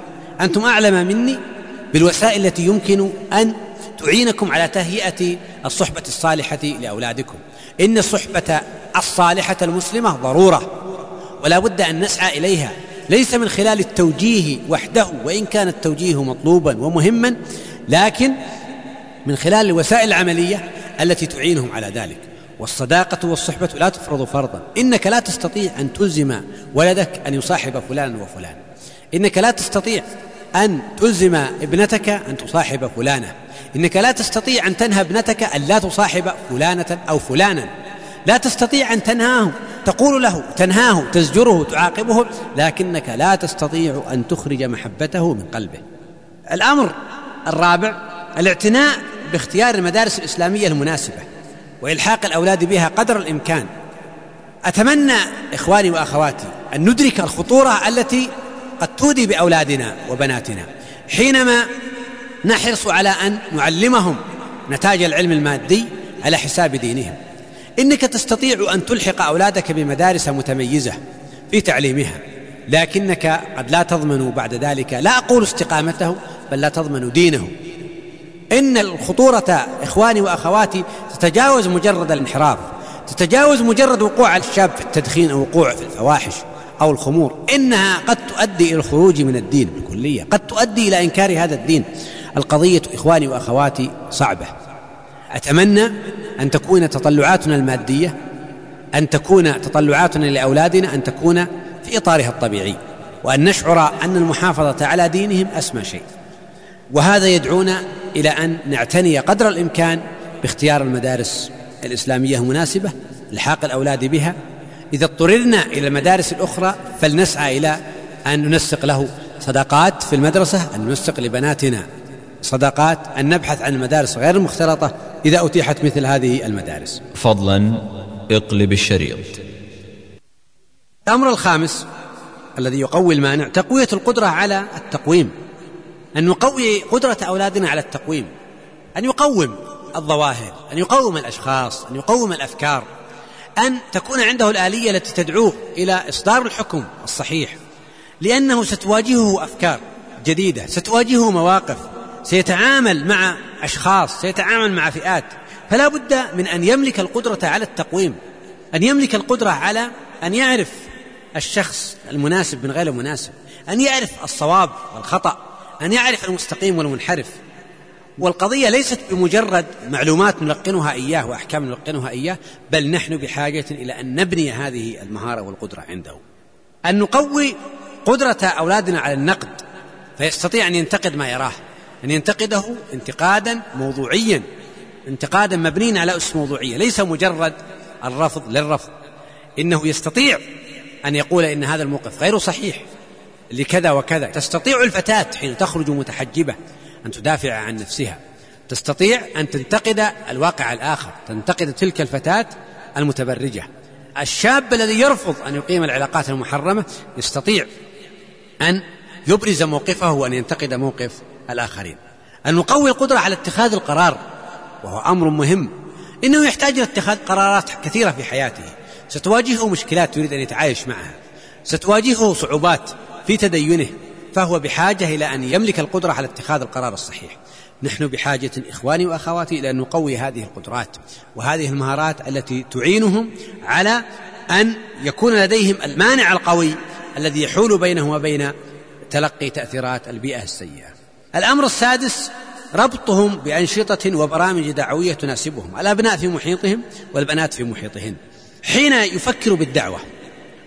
أنتم أعلم مني بالوسائل التي يمكن أن تعينكم على تهيئة الصحبة الصالحة لأولادكم. إن الصحبة الصالحة المسلمة ضرورة. ولا بد أن نسعى إليها. ليس من خلال التوجيه وحده وإن كان التوجيه مطلوبا ومهما لكن من خلال الوسائل العملية التي تعينهم على ذلك. والصداقة والصحبة لا تفرض فرضا. إنك لا تستطيع أن تلزم ولدك أن يصاحب فلانا وفلان. إنك لا تستطيع أن تلزم ابنتك أن تصاحب فلانة. إنك لا تستطيع أن تنهى ابنتك أن لا تصاحب فلانة أو فلانا. لا تستطيع أن تنهاه تقول له تنهاه تزجره تعاقبه لكنك لا تستطيع أن تخرج محبته من قلبه. الأمر الرابع الاعتناء باختيار المدارس الإسلامية المناسبة وإلحاق الأولاد بها قدر الإمكان. أتمنى إخواني وأخواتي أن ندرك الخطورة التي قد تودي بأولادنا وبناتنا. حينما نحرص على أن نعلمهم نتاج العلم المادي على حساب دينهم. إنك تستطيع أن تلحق أولادك بمدارس متميزة في تعليمها لكنك قد لا تضمن بعد ذلك لا أقول استقامته بل لا تضمن دينه إن الخطورة إخواني وأخواتي تتجاوز مجرد الانحراف تتجاوز مجرد وقوع الشاب في التدخين أو وقوع في الفواحش أو الخمور. إنها قد تؤدي إلى الخروج من الدين بالكليه قد تؤدي إلى إنكار هذا الدين. القضية إخواني وأخواتي صعبة. أتمنى أن تكون تطلعاتنا المادية أن تكون تطلعاتنا لأولادنا أن تكون في إطارها الطبيعي وأن نشعر أن المحافظة على دينهم أسمى شيء. وهذا يدعونا إلى أن نعتني قدر الإمكان باختيار المدارس الإسلامية المناسبة إلحاق الأولاد بها. إذا اضطررنا إلى المدارس الأخرى فلنسعى إلى أن ننسق له صداقات في المدرسة أن ننسق لبناتنا صداقات أن نبحث عن المدارس غير المختلطة إذا أتيحت مثل هذه المدارس. فضلا اقلب الشريط. الأمر الخامس الذي يقوي المانع تقوية القدرة على التقويم. أن نقوي قدرة أولادنا على التقويم. أن يقوم الظواهر أن يقوم الأشخاص أن يقوم الأفكار. أن تكون عنده الآلية التي تدعوه إلى إصدار الحكم الصحيح. لأنه ستواجهه أفكار جديدة ستواجهه مواقف. سيتعامل مع أشخاص سيتعامل مع فئات. فلا بد من أن يملك القدرة على التقويم أن يملك القدرة على أن يعرف الشخص المناسب من غير المناسب أن يعرف الصواب والخطأ أن يعرف المستقيم والمنحرف. والقضية ليست بمجرد معلومات نلقنها إياه وأحكام نلقنها إياه بل نحن بحاجة إلى أن نبني هذه المهارة والقدرة عنده. أن نقوي قدرة أولادنا على النقد فيستطيع أن ينتقد ما يراه. أن ينتقده انتقادا موضوعيا انتقادا مبنيا على أسس موضوعية ليس مجرد الرفض للرفض. إنه يستطيع أن يقول إن هذا الموقف غير صحيح لكذا وكذا. تستطيع الفتاة حين تخرج متحجبة أن تدافع عن نفسها. تستطيع أن تنتقد الواقع الآخر تنتقد تلك الفتاة المتبرجة. الشاب الذي يرفض أن يقيم العلاقات المحرمة يستطيع أن يبرز موقفه وأن ينتقد موقف الآخرين. أن نقوي القدرة على اتخاذ القرار وهو أمر مهم. إنه يحتاج إلى اتخاذ قرارات كثيرة في حياته. ستواجهه مشكلات يريد أن يتعايش معها. ستواجهه صعوبات في تدينه. فهو بحاجة إلى أن يملك القدرة على اتخاذ القرار الصحيح. نحن بحاجة إخواني وأخواتي إلى أن نقوي هذه القدرات وهذه المهارات التي تعينهم على أن يكون لديهم المانع القوي الذي يحول بينهم وبين تلقي تأثيرات البيئة السيئة. الأمر السادس ربطهم بأنشطة وبرامج دعوية تناسبهم، الأبناء في محيطهم والبنات في محيطهن. حين يفكر بالدعوة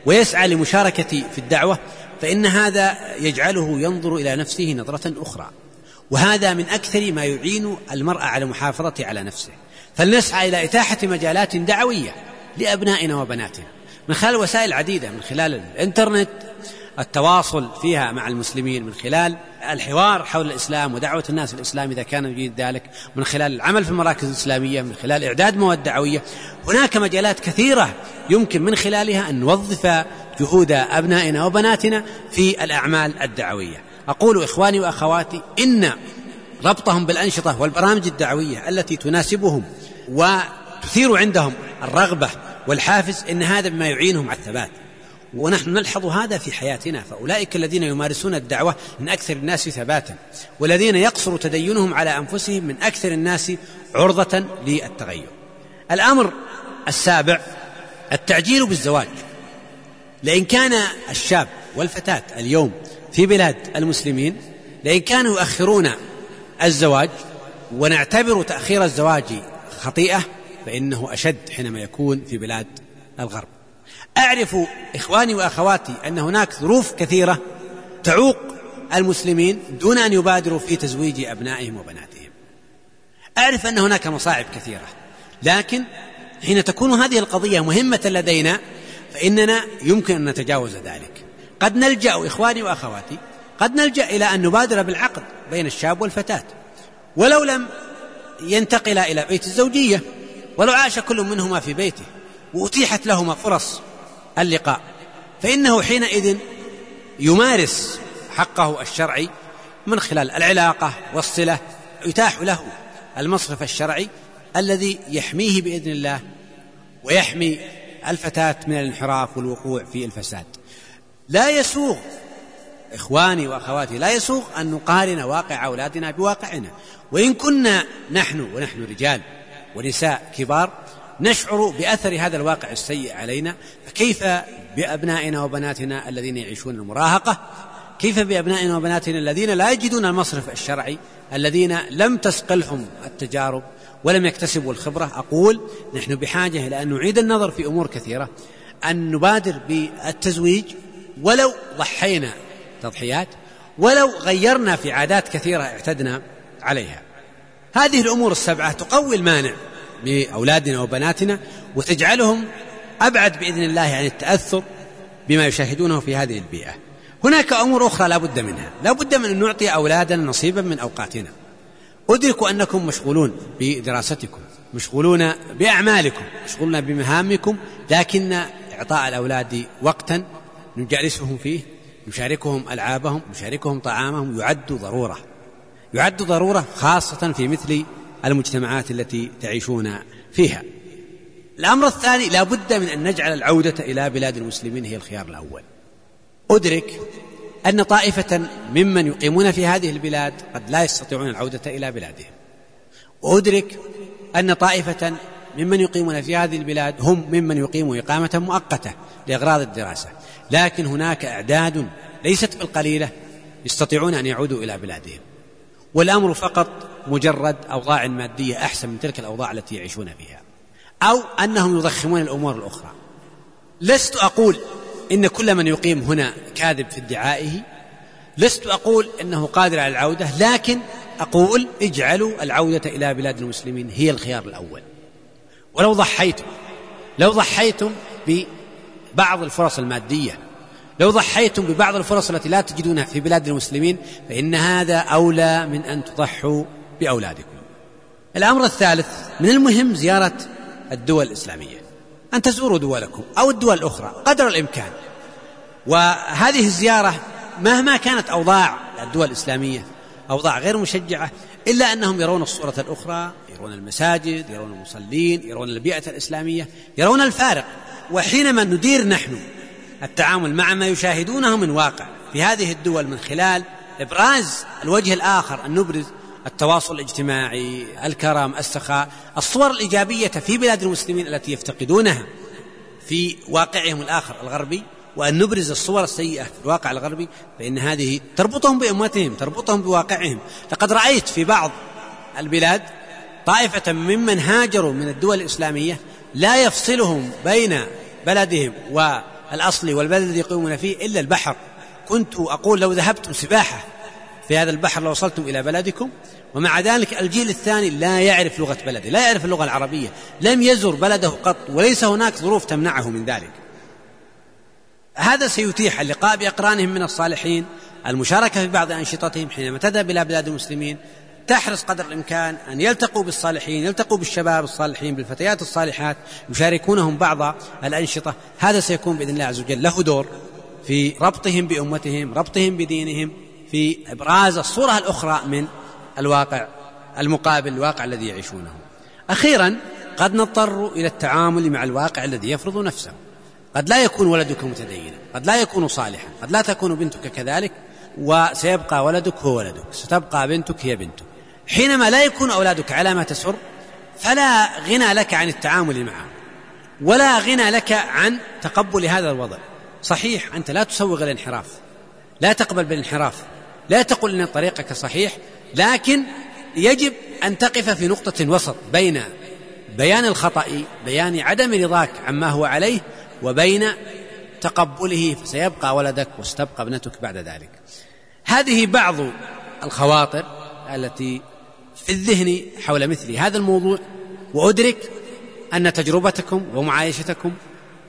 ويسعى لمشاركة في الدعوة فإن هذا يجعله ينظر إلى نفسه نظرة أخرى. وهذا من أكثر ما يعين المرأة على المحافظة على نفسه. فلنسعى إلى إتاحة مجالات دعوية لأبنائنا وبناتنا. من خلال وسائل عديدة من خلال الإنترنت التواصل فيها مع المسلمين من خلال الحوار حول الإسلام ودعوة الناس للإسلام إذا كان يريد ذلك من خلال العمل في المراكز الإسلامية من خلال إعداد مواد دعوية. هناك مجالات كثيرة يمكن من خلالها أن نوظف جهود أبنائنا وبناتنا في الأعمال الدعوية. أقول إخواني وأخواتي إن ربطهم بالأنشطة والبرامج الدعوية التي تناسبهم وتثير عندهم الرغبة والحافز إن هذا بما يعينهم على الثبات. ونحن نلحظ هذا في حياتنا. فأولئك الذين يمارسون الدعوة من أكثر الناس ثباتا والذين يقصر تدينهم على أنفسهم من أكثر الناس عرضة للتغير. الأمر السابع التعجيل بالزواج. لئن كان الشاب والفتاة اليوم في بلاد المسلمين لئن كانوا يؤخرون الزواج ونعتبر تأخير الزواج خطيئة فإنه أشد حينما يكون في بلاد الغرب. أعرف إخواني وأخواتي أن هناك ظروف كثيرة تعوق المسلمين دون أن يبادروا في تزويج أبنائهم وبناتهم. أعرف أن هناك مصاعب كثيرة لكن حين تكون هذه القضية مهمة لدينا فإننا يمكن أن نتجاوز ذلك. قد نلجأ إخواني وأخواتي قد نلجأ إلى أن نبادر بالعقد بين الشاب والفتاة. ولو لم ينتقل إلى بيت الزوجية ولو عاش كل منهما في بيته وأتيحت لهما فرص اللقاء. فإنه حينئذ يمارس حقه الشرعي من خلال العلاقة والصلة يتاح له المصرف الشرعي الذي يحميه بإذن الله ويحمي الفتاة من الانحراف والوقوع في الفساد. لا يسوغ إخواني وأخواتي لا يسوغ أن نقارن واقع أولادنا بواقعنا. وإن كنا نحن ونحن رجال ونساء كبار نشعر بأثر هذا الواقع السيء علينا. فكيف بأبنائنا وبناتنا الذين يعيشون المراهقة؟ كيف بأبنائنا وبناتنا الذين لا يجدون المصرف الشرعي؟ الذين لم تسقلهم التجارب ولم يكتسبوا الخبرة. أقول نحن بحاجة إلى أن نعيد النظر في أمور كثيرة. أن نبادر بالتزويج ولو ضحينا تضحيات ولو غيرنا في عادات كثيرة اعتدنا عليها. هذه الأمور السبعة تقوي المانع. لأولادنا وبناتنا وتجعلهم أبعد بإذن الله عن التأثر بما يشاهدونه في هذه البيئة. هناك أمور أخرى لا بد منها. لا بد من أن نعطي أولادنا نصيبا من أوقاتنا. أدرك أنكم مشغولون بدراستكم مشغولون بأعمالكم مشغولون بمهامكم لكن إعطاء الأولاد وقتا نجالسهم فيه نشاركهم ألعابهم نشاركهم طعامهم يعد ضرورة. يعد ضرورة خاصة في مثل المجتمعات التي تعيشون فيها. الأمر الثاني لا بد من أن نجعل العودة إلى بلاد المسلمين هي الخيار الأول. أدرك أن طائفة ممن يقيمون في هذه البلاد قد لا يستطيعون العودة إلى بلادهم. وأدرك أن طائفة ممن يقيمون في هذه البلاد هم ممن يقيموا إقامة مؤقتة لأغراض الدراسة. لكن هناك أعداد ليست بالقليلة يستطيعون أن يعودوا إلى بلادهم. والأمر فقط مجرد أوضاع مادية أحسن من تلك الأوضاع التي يعيشون فيها. أو أنهم يضخمون الأمور الأخرى. لست أقول إن كل من يقيم هنا كاذب في ادعائه. لست أقول إنه قادر على العودة لكن أقول اجعلوا العودة إلى بلاد المسلمين هي الخيار الأول. ولو ضحيتم لو ضحيتم ببعض الفرص المادية لو ضحيتم ببعض الفرص التي لا تجدونها في بلاد المسلمين فإن هذا أولى من أن تضحوا بأولادكم. الأمر الثالث من المهم زيارة الدول الإسلامية. أن تزوروا دولكم أو الدول الأخرى قدر الإمكان. وهذه الزيارة مهما كانت أوضاع الدول الإسلامية أوضاع غير مشجعة إلا أنهم يرون الصورة الأخرى يرون المساجد يرون المصلين يرون البيئة الإسلامية يرون الفارق. وحينما ندير نحن التعامل مع ما يشاهدونه من واقع في هذه الدول من خلال إبراز الوجه الآخر أن نبرز التواصل الاجتماعي الكرم السخاء الصور الإيجابية في بلاد المسلمين التي يفتقدونها في واقعهم الآخر الغربي وأن نبرز الصور السيئة في الواقع الغربي فإن هذه تربطهم بأمتهم تربطهم بواقعهم. لقد رأيت في بعض البلاد طائفة ممن هاجروا من الدول الإسلامية لا يفصلهم بين بلدهم والأصل والبلد الذي يقيمون فيه إلا البحر. كنت أقول لو ذهبتم سباحة في هذا البحر لوصلتم إلى بلدكم. ومع ذلك الجيل الثاني لا يعرف لغة بلده لا يعرف اللغة العربية لم يزر بلده قط وليس هناك ظروف تمنعه من ذلك. هذا سيتيح اللقاء بأقرانهم من الصالحين المشاركة في بعض أنشطتهم حينما تذهب إلى بلاد المسلمين. تحرص قدر الإمكان أن يلتقوا بالصالحين يلتقوا بالشباب الصالحين بالفتيات الصالحات يشاركونهم بعض الأنشطة. هذا سيكون بإذن الله عز وجل له دور في ربطهم بأمتهم ربطهم بدينهم. في إبراز الصورة الأخرى من الواقع المقابل الواقع الذي يعيشونه. أخيرا قد نضطر إلى التعامل مع الواقع الذي يفرض نفسه. قد لا يكون ولدك متدينا قد لا يكون صالحا قد لا تكون بنتك كذلك وسيبقى ولدك هو ولدك ستبقى بنتك هي بنتك. حينما لا يكون أولادك على ما تسر فلا غنى لك عن التعامل معهم ولا غنى لك عن تقبل هذا الوضع. صحيح أنت لا تسوغ الانحراف لا تقبل بالانحراف لا تقل أن طريقك صحيح لكن يجب أن تقف في نقطة وسط بين بيان الخطأ بيان عدم رضاك عما هو عليه وبين تقبله فسيبقى ولدك وستبقى ابنتك بعد ذلك. هذه بعض الخواطر التي في الذهن حول مثل هذا الموضوع وأدرك أن تجربتكم ومعايشتكم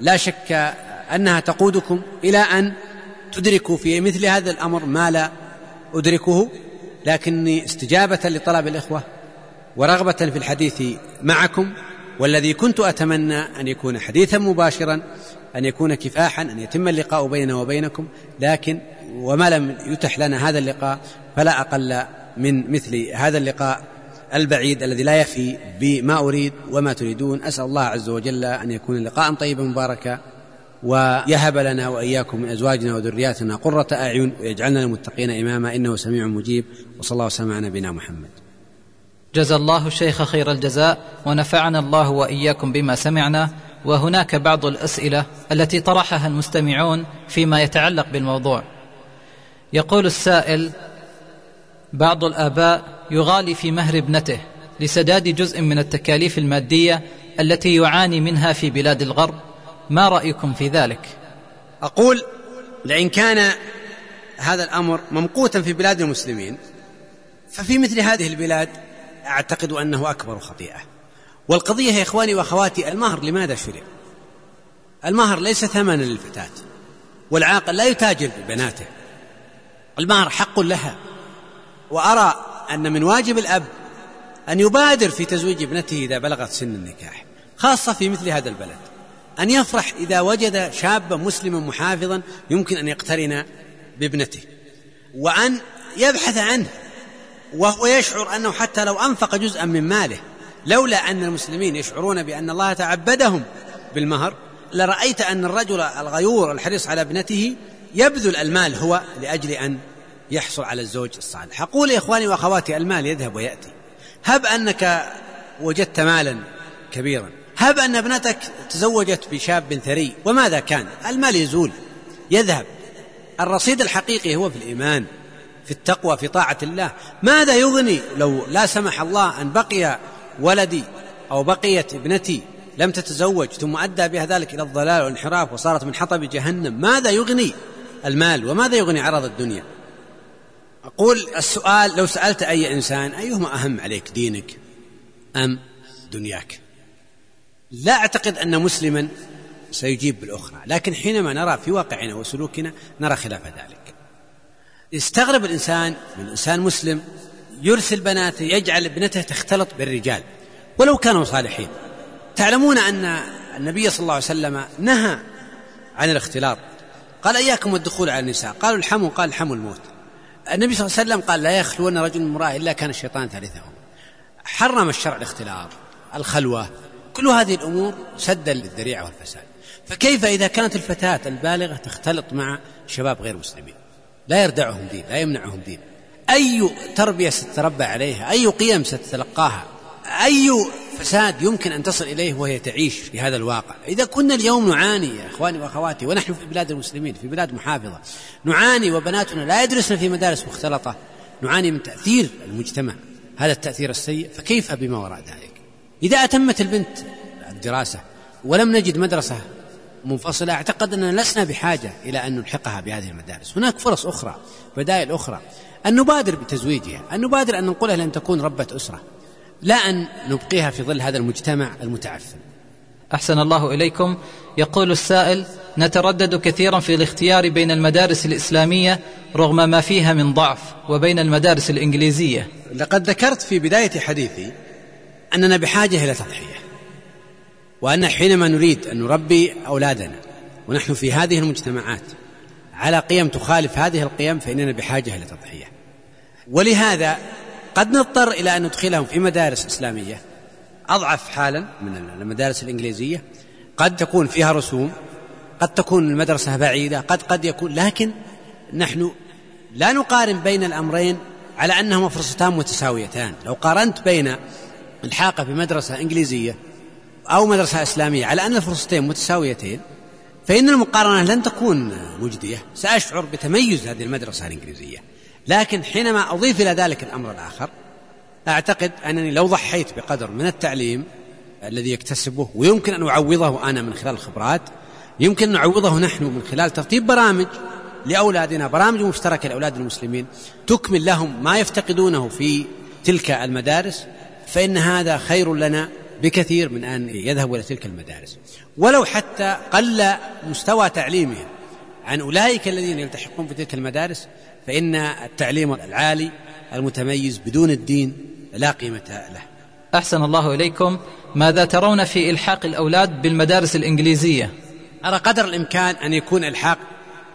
لا شك أنها تقودكم إلى أن تدركوا في مثل هذا الأمر ما لا أدركه لكني استجابة لطلب الإخوة ورغبة في الحديث معكم والذي كنت أتمنى أن يكون حديثا مباشرا أن يكون كفاحا أن يتم اللقاء بيننا وبينكم لكن وما لم يتح لنا هذا اللقاء فلا أقل من مثل هذا اللقاء البعيد الذي لا يفي بما أريد وما تريدون. أسأل الله عز وجل أن يكون لقاء طيبا مباركا. ويهب لنا وإياكم من أزواجنا وذرياتنا قرة أعين ويجعلنا للمتقين إماما. إنه سميع مجيب. وصلى الله وسلم على نبينا محمد. جزى الله الشيخ خير الجزاء ونفعنا الله وإياكم بما سمعنا. وهناك بعض الأسئلة التي طرحها المستمعون فيما يتعلق بالموضوع. يقول السائل بعض الآباء يغالي في مهر ابنته لسداد جزء من التكاليف المادية التي يعاني منها في بلاد الغرب. ما رأيكم في ذلك؟ أقول لئن كان هذا الأمر ممقوتا في بلاد المسلمين ففي مثل هذه البلاد أعتقد أنه أكبر خطيئة. والقضية يا إخواني وأخواتي المهر لماذا شرع؟ المهر ليس ثمنا للفتاة والعاقل لا يتاجر ببناته المهر حق لها وأرى أن من واجب الأب أن يبادر في تزويج ابنته إذا بلغت سن النكاح خاصة في مثل هذا البلد. أن يفرح إذا وجد شابا مسلما محافظا يمكن أن يقترن بابنته وأن يبحث عنه وهو يشعر أنه حتى لو أنفق جزءا من ماله لولا أن المسلمين يشعرون بأن الله تعبدهم بالمهر لرأيت أن الرجل الغيور الحريص على ابنته يبذل المال هو لأجل أن يحصل على الزوج الصالح. أقول يا إخواني وأخواتي المال يذهب ويأتي. هب أنك وجدت مالا كبيرا. هب أن ابنتك تزوجت بشاب ثري وماذا كان؟ المال يزول يذهب. الرصيد الحقيقي هو في الإيمان في التقوى في طاعة الله. ماذا يغني لو لا سمح الله أن بقي ولدي أو بقيت ابنتي لم تتزوج ثم أدى بها ذلك إلى الضلال والانحراف وصارت من حطب جهنم؟ ماذا يغني المال وماذا يغني عرض الدنيا؟ أقول السؤال لو سألت أي إنسان أيهما أهم عليك دينك أم دنياك؟ لا أعتقد أن مسلما سيجيب بالأخرى لكن حينما نرى في واقعنا وسلوكنا نرى خلاف ذلك. يستغرب الإنسان من إنسان مسلم يرسل بناته يجعل ابنته تختلط بالرجال ولو كانوا صالحين. تعلمون أن النبي صلى الله عليه وسلم نهى عن الاختلاط. قال إياكم والدخول على النساء. قالوا الحمو. قال الحمو الموت. النبي صلى الله عليه وسلم قال لا يخلون رجل امرأة إلا كان الشيطان ثالثهم. حرم الشرع الاختلاط الخلوة كل هذه الأمور سدا للذريعة والفساد. فكيف إذا كانت الفتاة البالغة تختلط مع شباب غير مسلمين؟ لا يردعهم دين لا يمنعهم دين. أي تربية ستتربى عليها؟ أي قيم ستتلقاها؟ أي فساد يمكن أن تصل إليه وهي تعيش في هذا الواقع؟ إذا كنا اليوم نعاني يا إخواني وأخواتي ونحن في بلاد المسلمين في بلاد محافظة نعاني وبناتنا لا يدرسن في مدارس مختلطة نعاني من تأثير المجتمع. هذا التأثير السيء فكيف بما وراء ذلك؟ إذا أتمت البنت الدراسة ولم نجد مدرسة منفصلة أعتقد أننا لسنا بحاجة إلى أن نلحقها بهذه المدارس. هناك فرص أخرى بدائل أخرى. أن نبادر بتزويجها أن نبادر أن ننقلها لأن تكون ربة أسرة. لا أن نبقيها في ظل هذا المجتمع المتعفن. أحسن الله إليكم. يقول السائل نتردد كثيرا في الاختيار بين المدارس الإسلامية رغم ما فيها من ضعف وبين المدارس الإنجليزية. لقد ذكرت في بداية حديثي أننا بحاجة إلى تضحية وأن حينما نريد أن نربي أولادنا ونحن في هذه المجتمعات على قيم تخالف هذه القيم فإننا بحاجة إلى تضحية. ولهذا قد نضطر إلى أن ندخلهم في مدارس إسلامية أضعف حالا من المدارس الإنجليزية. قد تكون فيها رسوم قد تكون المدرسة بعيدة قد قد يكون لكن نحن لا نقارن بين الأمرين على أنهما فرصتان متساويتان. لو قارنت بين الحاقة بمدرسة إنجليزية أو مدرسة إسلامية على أن الفرصتين متساويتين فإن المقارنة لن تكون مجدية سأشعر بتميز هذه المدرسة الإنجليزية. لكن حينما أضيف إلى ذلك الأمر الآخر أعتقد أنني لو ضحيت بقدر من التعليم الذي يكتسبه ويمكن أن أعوضه أنا من خلال الخبرات يمكن أن نعوضه نحن من خلال ترتيب برامج لأولادنا برامج مشتركة لأولاد المسلمين تكمل لهم ما يفتقدونه في تلك المدارس فإن هذا خير لنا بكثير من أن يذهبوا إلى تلك المدارس. ولو حتى قل مستوى تعليمهم عن أولئك الذين يلتحقون في تلك المدارس فإن التعليم العالي المتميز بدون الدين لا قيمة له. أحسن الله إليكم. ماذا ترون في إلحاق الأولاد بالمدارس الإنجليزية؟ أرى قدر الإمكان أن يكون إلحاق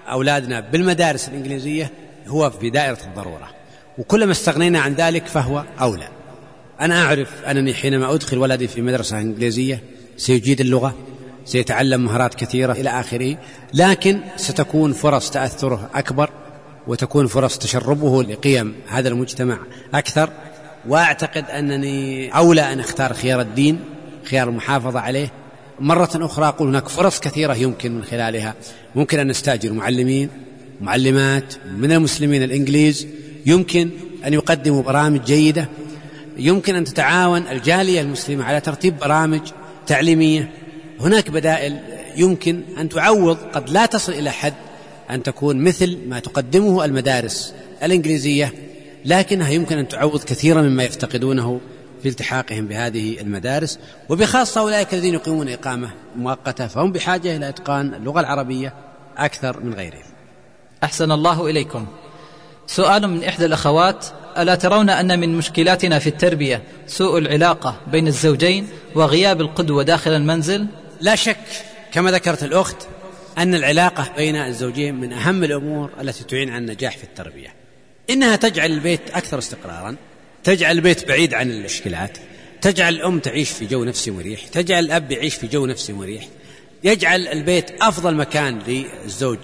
أولادنا بالمدارس الإنجليزية هو في دائرة الضرورة. وكلما استغنينا عن ذلك فهو أولى. أنا أعرف أنني حينما أدخل ولدي في مدرسة إنجليزية سيجيد اللغة سيتعلم مهارات كثيرة إلى آخره لكن ستكون فرص تأثره أكبر وتكون فرص تشربه لقيم هذا المجتمع أكثر. وأعتقد أنني أولى أن أختار خيار الدين خيار المحافظة عليه. مرة أخرى أقول هناك فرص كثيرة يمكن من خلالها. ممكن أن نستأجر معلمين معلمات من المسلمين الإنجليز. يمكن أن يقدموا برامج جيدة يمكن أن تتعاون الجالية المسلمة على ترتيب برامج تعليمية. هناك بدائل يمكن أن تعوض قد لا تصل إلى حد أن تكون مثل ما تقدمه المدارس الإنجليزية لكنها يمكن أن تعوض كثيرا مما يفتقدونه في التحاقهم بهذه المدارس. وبخاصة أولئك الذين يقيمون إقامة مؤقتة فهم بحاجة إلى إتقان اللغة العربية أكثر من غيرهم. أحسن الله إليكم. سؤال من إحدى الأخوات ألا ترون أن من مشكلاتنا في التربية سوء العلاقة بين الزوجين وغياب القدوة داخل المنزل؟ لا شك كما ذكرت الأخت أن العلاقة بين الزوجين من أهم الأمور التي تعين على النجاح في التربية. إنها تجعل البيت أكثر استقرارا تجعل البيت بعيد عن المشكلات تجعل الأم تعيش في جو نفسي مريح تجعل الأب يعيش في جو نفسي مريح. يجعل البيت أفضل مكان للزوج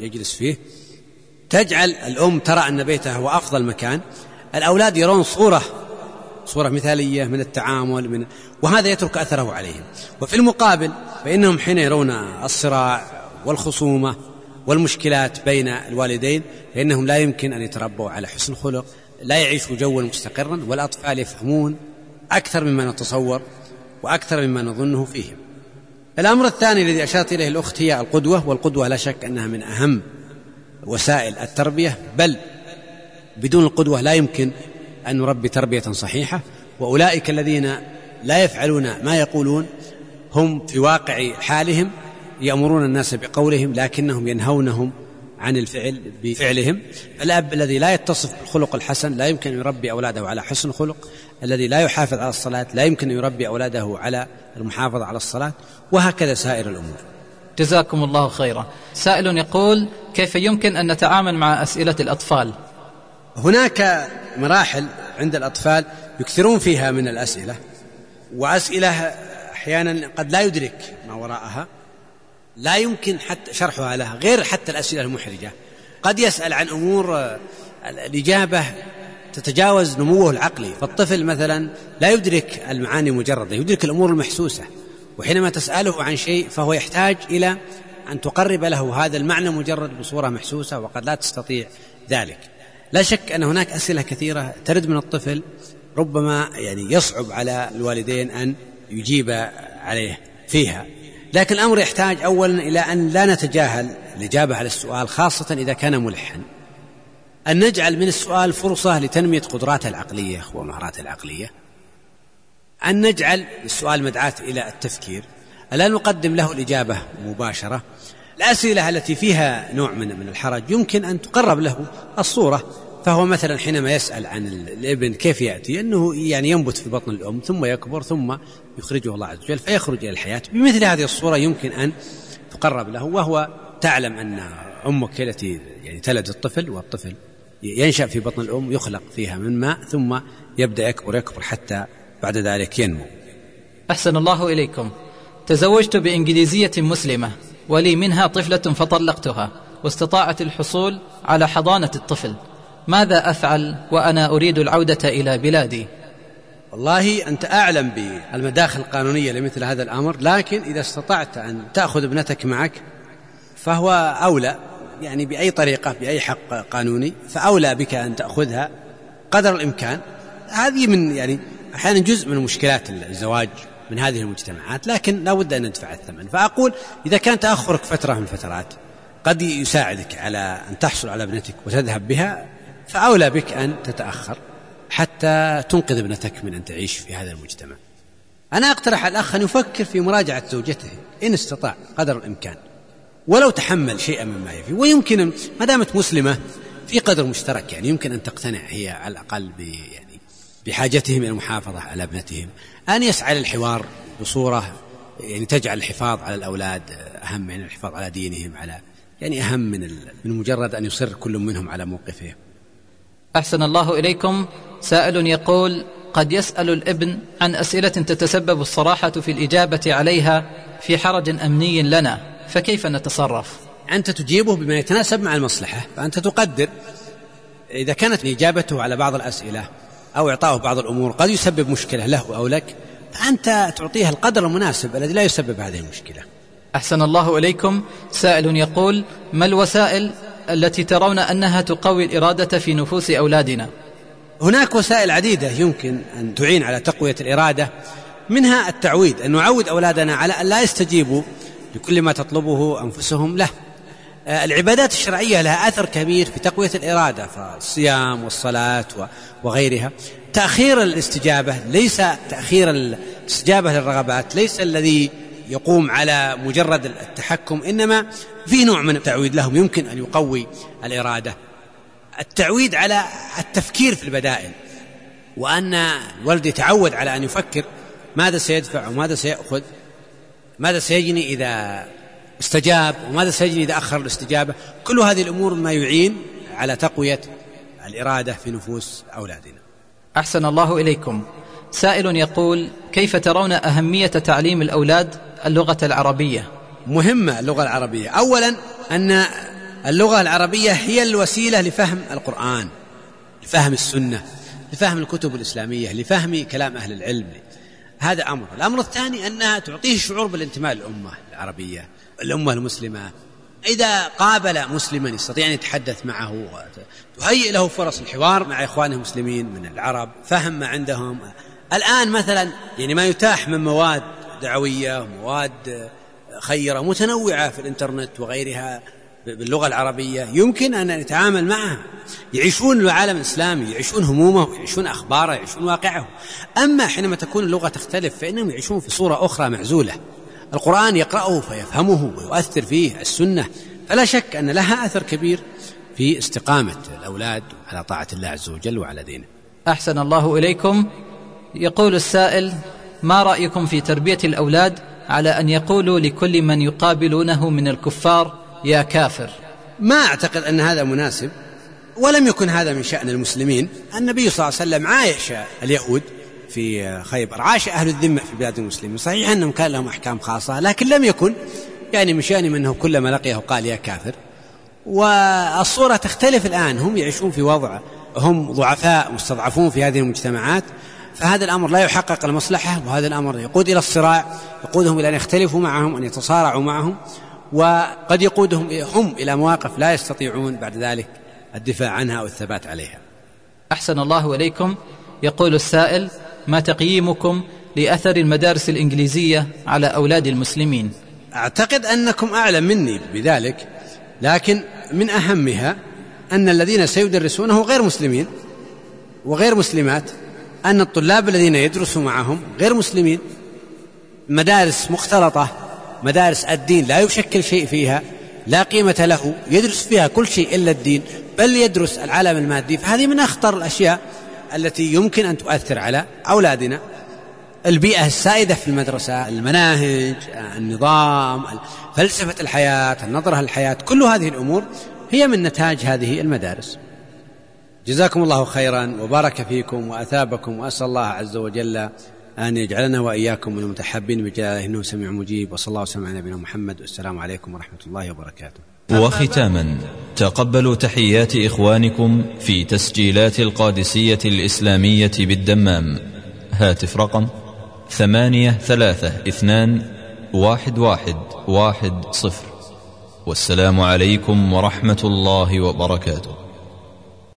يجلس فيه. تجعل الأم ترى أن بيتها هو أفضل مكان الأولاد يرون صورة صورة مثالية من التعامل من وهذا يترك أثره عليهم. وفي المقابل فإنهم حين يرون الصراع والخصومة والمشكلات بين الوالدين فإنهم لا يمكن أن يتربوا على حسن خلق لا يعيشوا جوا مستقرا والأطفال يفهمون أكثر مما نتصور وأكثر مما نظنه فيهم. الأمر الثاني الذي أشارت إليه الأخت هي القدوة والقدوة لا شك أنها من أهم وسائل التربية بل بدون القدوة لا يمكن أن نربي تربية صحيحة وأولئك الذين لا يفعلون ما يقولون هم في واقع حالهم يأمرون الناس بقولهم لكنهم ينهونهم عن الفعل بفعلهم. الأب الذي لا يتصف بالخلق الحسن لا يمكن أن يربي أولاده على حسن خلق. الذي لا يحافظ على الصلاة لا يمكن أن يربي أولاده على المحافظة على الصلاة. وهكذا سائر الأمور. جزاكم الله خيرا. سائل يقول كيف يمكن أن نتعامل مع أسئلة الأطفال؟ هناك مراحل عند الأطفال يكثرون فيها من الأسئلة وأسئلة أحيانا قد لا يدرك ما وراءها لا يمكن حتى شرحها له غير حتى الأسئلة المحرجة. قد يسأل عن أمور الإجابة تتجاوز نموه العقلي. فالطفل مثلا لا يدرك المعاني مجرده يدرك الأمور المحسوسة وحينما تسأله عن شيء فهو يحتاج إلى أن تقرب له هذا المعنى مجرد بصورة محسوسة وقد لا تستطيع ذلك. لا شك أن هناك أسئلة كثيرة ترد من الطفل ربما يعني يصعب على الوالدين أن يجيب عليه فيها. لكن الأمر يحتاج أولا إلى أن لا نتجاهل الإجابة على السؤال خاصة إذا كان ملحا أن نجعل من السؤال فرصة لتنمية قدراته العقلية ومهاراته العقلية. أن نجعل السؤال مدعاة إلى التفكير. ألا نقدم له الإجابة مباشرة؟ الأسئلة التي فيها نوع من من الحرج يمكن أن تقرب له الصورة. فهو مثلا حينما يسأل عن الإبن كيف يأتي أنه يعني ينبت في بطن الأم ثم يكبر ثم يخرجه الله عز وجل فيخرج إلى الحياة. بمثل هذه الصورة يمكن أن تقرب له وهو تعلم أن أمك التي يعني تلد الطفل والطفل ينشأ في بطن الأم يخلق فيها من ماء ثم يبدأ يكبر يكبر حتى بعد ذلك ينمو. أحسن الله إليكم. تزوجت بإنجليزية مسلمة. ولي منها طفلة فطلقتها واستطاعت الحصول على حضانة الطفل. ماذا أفعل وأنا أريد العودة إلى بلادي؟ والله أنت أعلم بالمداخل القانونية لمثل هذا الأمر لكن إذا استطعت أن تأخذ ابنتك معك فهو أولى يعني بأي طريقة بأي حق قانوني فأولى بك أن تأخذها قدر الإمكان. هذه من يعني أحيانا جزء من مشكلات الزواج. من هذه المجتمعات لكن لا بد أن ندفع الثمن. فأقول إذا كان تأخرك فترة من الفترات قد يساعدك على أن تحصل على ابنتك وتذهب بها فأولى بك أن تتأخر حتى تنقذ ابنتك من أن تعيش في هذا المجتمع. أنا أقترح على الأخ أن يفكر في مراجعة زوجته إن استطاع قدر الإمكان. ولو تحمل شيئا مما يفي ويمكن ما دامت مسلمة في قدر مشترك يعني يمكن أن تقتنع هي على الأقل ب يعني بحاجتهم إلى المحافظة على ابنتهم. أن يسعى للحوار بصورة يعني تجعل الحفاظ على الأولاد أهم من الحفاظ على دينهم على يعني أهم من من مجرد أن يصر كل منهم على موقفه. أحسن الله إليكم. سائل يقول قد يسأل الابن عن أسئلة تتسبب الصراحة في الإجابة عليها في حرج أمني لنا فكيف نتصرف؟ أنت تجيبه بما يتناسب مع المصلحة فأنت تقدر. إذا كانت إجابته على بعض الأسئلة أو إعطائه بعض الأمور. قد يسبب مشكلة له أو لك فأنت تعطيها القدر المناسب الذي لا يسبب هذه المشكلة. أحسن الله إليكم. سائل يقول ما الوسائل التي ترون أنها تقوي الإرادة في نفوس أولادنا؟ هناك وسائل عديدة يمكن أن تعين على تقوية الإرادة. منها التعويد أن نعود أولادنا على أن لا يستجيبوا لكل ما تطلبه أنفسهم له. العبادات الشرعية لها أثر كبير في تقوية الإرادة فالصيام والصلاة وغيرها. تأخير الاستجابة ليس تأخير الاستجابة للرغبات ليس الذي يقوم على مجرد التحكم إنما في نوع من التعويد لهم يمكن أن يقوي الإرادة. التعويد على التفكير في البدائل وأن الولد يتعود على أن يفكر ماذا سيدفع وماذا سيأخذ ماذا سيجني إذا استجاب وماذا سيجني إذا أخر الاستجابة؟ كل هذه الأمور ما يعين على تقوية الإرادة في نفوس أولادنا. أحسن الله إليكم. سائل يقول كيف ترون أهمية تعليم الأولاد اللغة العربية؟ مهمة اللغة العربية. أولا أن اللغة العربية هي الوسيلة لفهم القرآن لفهم السنة لفهم الكتب الإسلامية لفهم كلام أهل العلم. هذا أمر. الأمر الثاني أنها تعطيه الشعور بالانتماء للأمة العربية. الأمة المسلمة. إذا قابل مسلما يستطيع أن يتحدث معه تهيئ له فرص الحوار مع إخوانه المسلمين من العرب فهم ما عندهم. الآن مثلا يعني ما يتاح من مواد دعوية مواد خيرة متنوعة في الإنترنت وغيرها باللغة العربية. يمكن أن نتعامل معها. يعيشون العالم الإسلامي يعيشون همومه يعيشون أخباره يعيشون واقعه. أما حينما تكون اللغة تختلف فإنهم يعيشون في صورة أخرى معزولة. القرآن يقرأه فيفهمه ويؤثر فيه السنة فلا شك أن لها أثر كبير في استقامة الأولاد على طاعة الله عز وجل وعلى دينه. أحسن الله إليكم. يقول السائل ما رأيكم في تربية الأولاد على أن يقولوا لكل من يقابلونه من الكفار يا كافر؟ ما أعتقد أن هذا مناسب ولم يكن هذا من شأن المسلمين. النبي صلى الله عليه وسلم عايش اليهود في خيبر. عاش أهل الذمة في بلاد المسلمين. صحيح أنهم كان لهم أحكام خاصة لكن لم يكن يعني من شأنهم أنه كلما لقيه قال يا كافر. والصورة تختلف الآن. هم يعيشون في وضع هم ضعفاء مستضعفون في هذه المجتمعات. فهذا الأمر لا يحقق المصلحة وهذا الأمر يقود إلى الصراع يقودهم إلى أن يختلفوا معهم أن يتصارعوا معهم. وقد يقودهم هم إلى مواقف لا يستطيعون بعد ذلك الدفاع عنها أو الثبات عليها. أحسن الله إليكم يقول السائل ما تقييمكم لأثر المدارس الإنجليزية على أولاد المسلمين؟ أعتقد أنكم أعلم مني بذلك لكن من أهمها أن الذين سيدرسونه غير مسلمين وغير مسلمات أن الطلاب الذين يدرسوا معهم غير مسلمين. مدارس مختلطة مدارس الدين لا يشكل شيء فيها لا قيمة له يدرس فيها كل شيء إلا الدين بل يدرس العالم المادي. فهذه من أخطر الأشياء التي يمكن أن تؤثر على أولادنا. البيئة السائدة في المدرسة المناهج النظام فلسفة الحياة النظرة للحياة كل هذه الأمور هي من نتاج هذه المدارس. جزاكم الله خيرا وبارك فيكم وأثابكم وأسأل الله عز وجل أن يجعلنا وإياكم من المتحبين بجلاله إنه سميع مجيب وصلى الله وسلم على نبينا محمد والسلام عليكم ورحمة الله وبركاته. وختاما تقبلوا تحيات إخوانكم في تسجيلات القادسية الإسلامية بالدمام. هاتف رقم ثمانية ثلاثة اثنان واحد واحد واحد صفر. والسلام عليكم ورحمة الله وبركاته.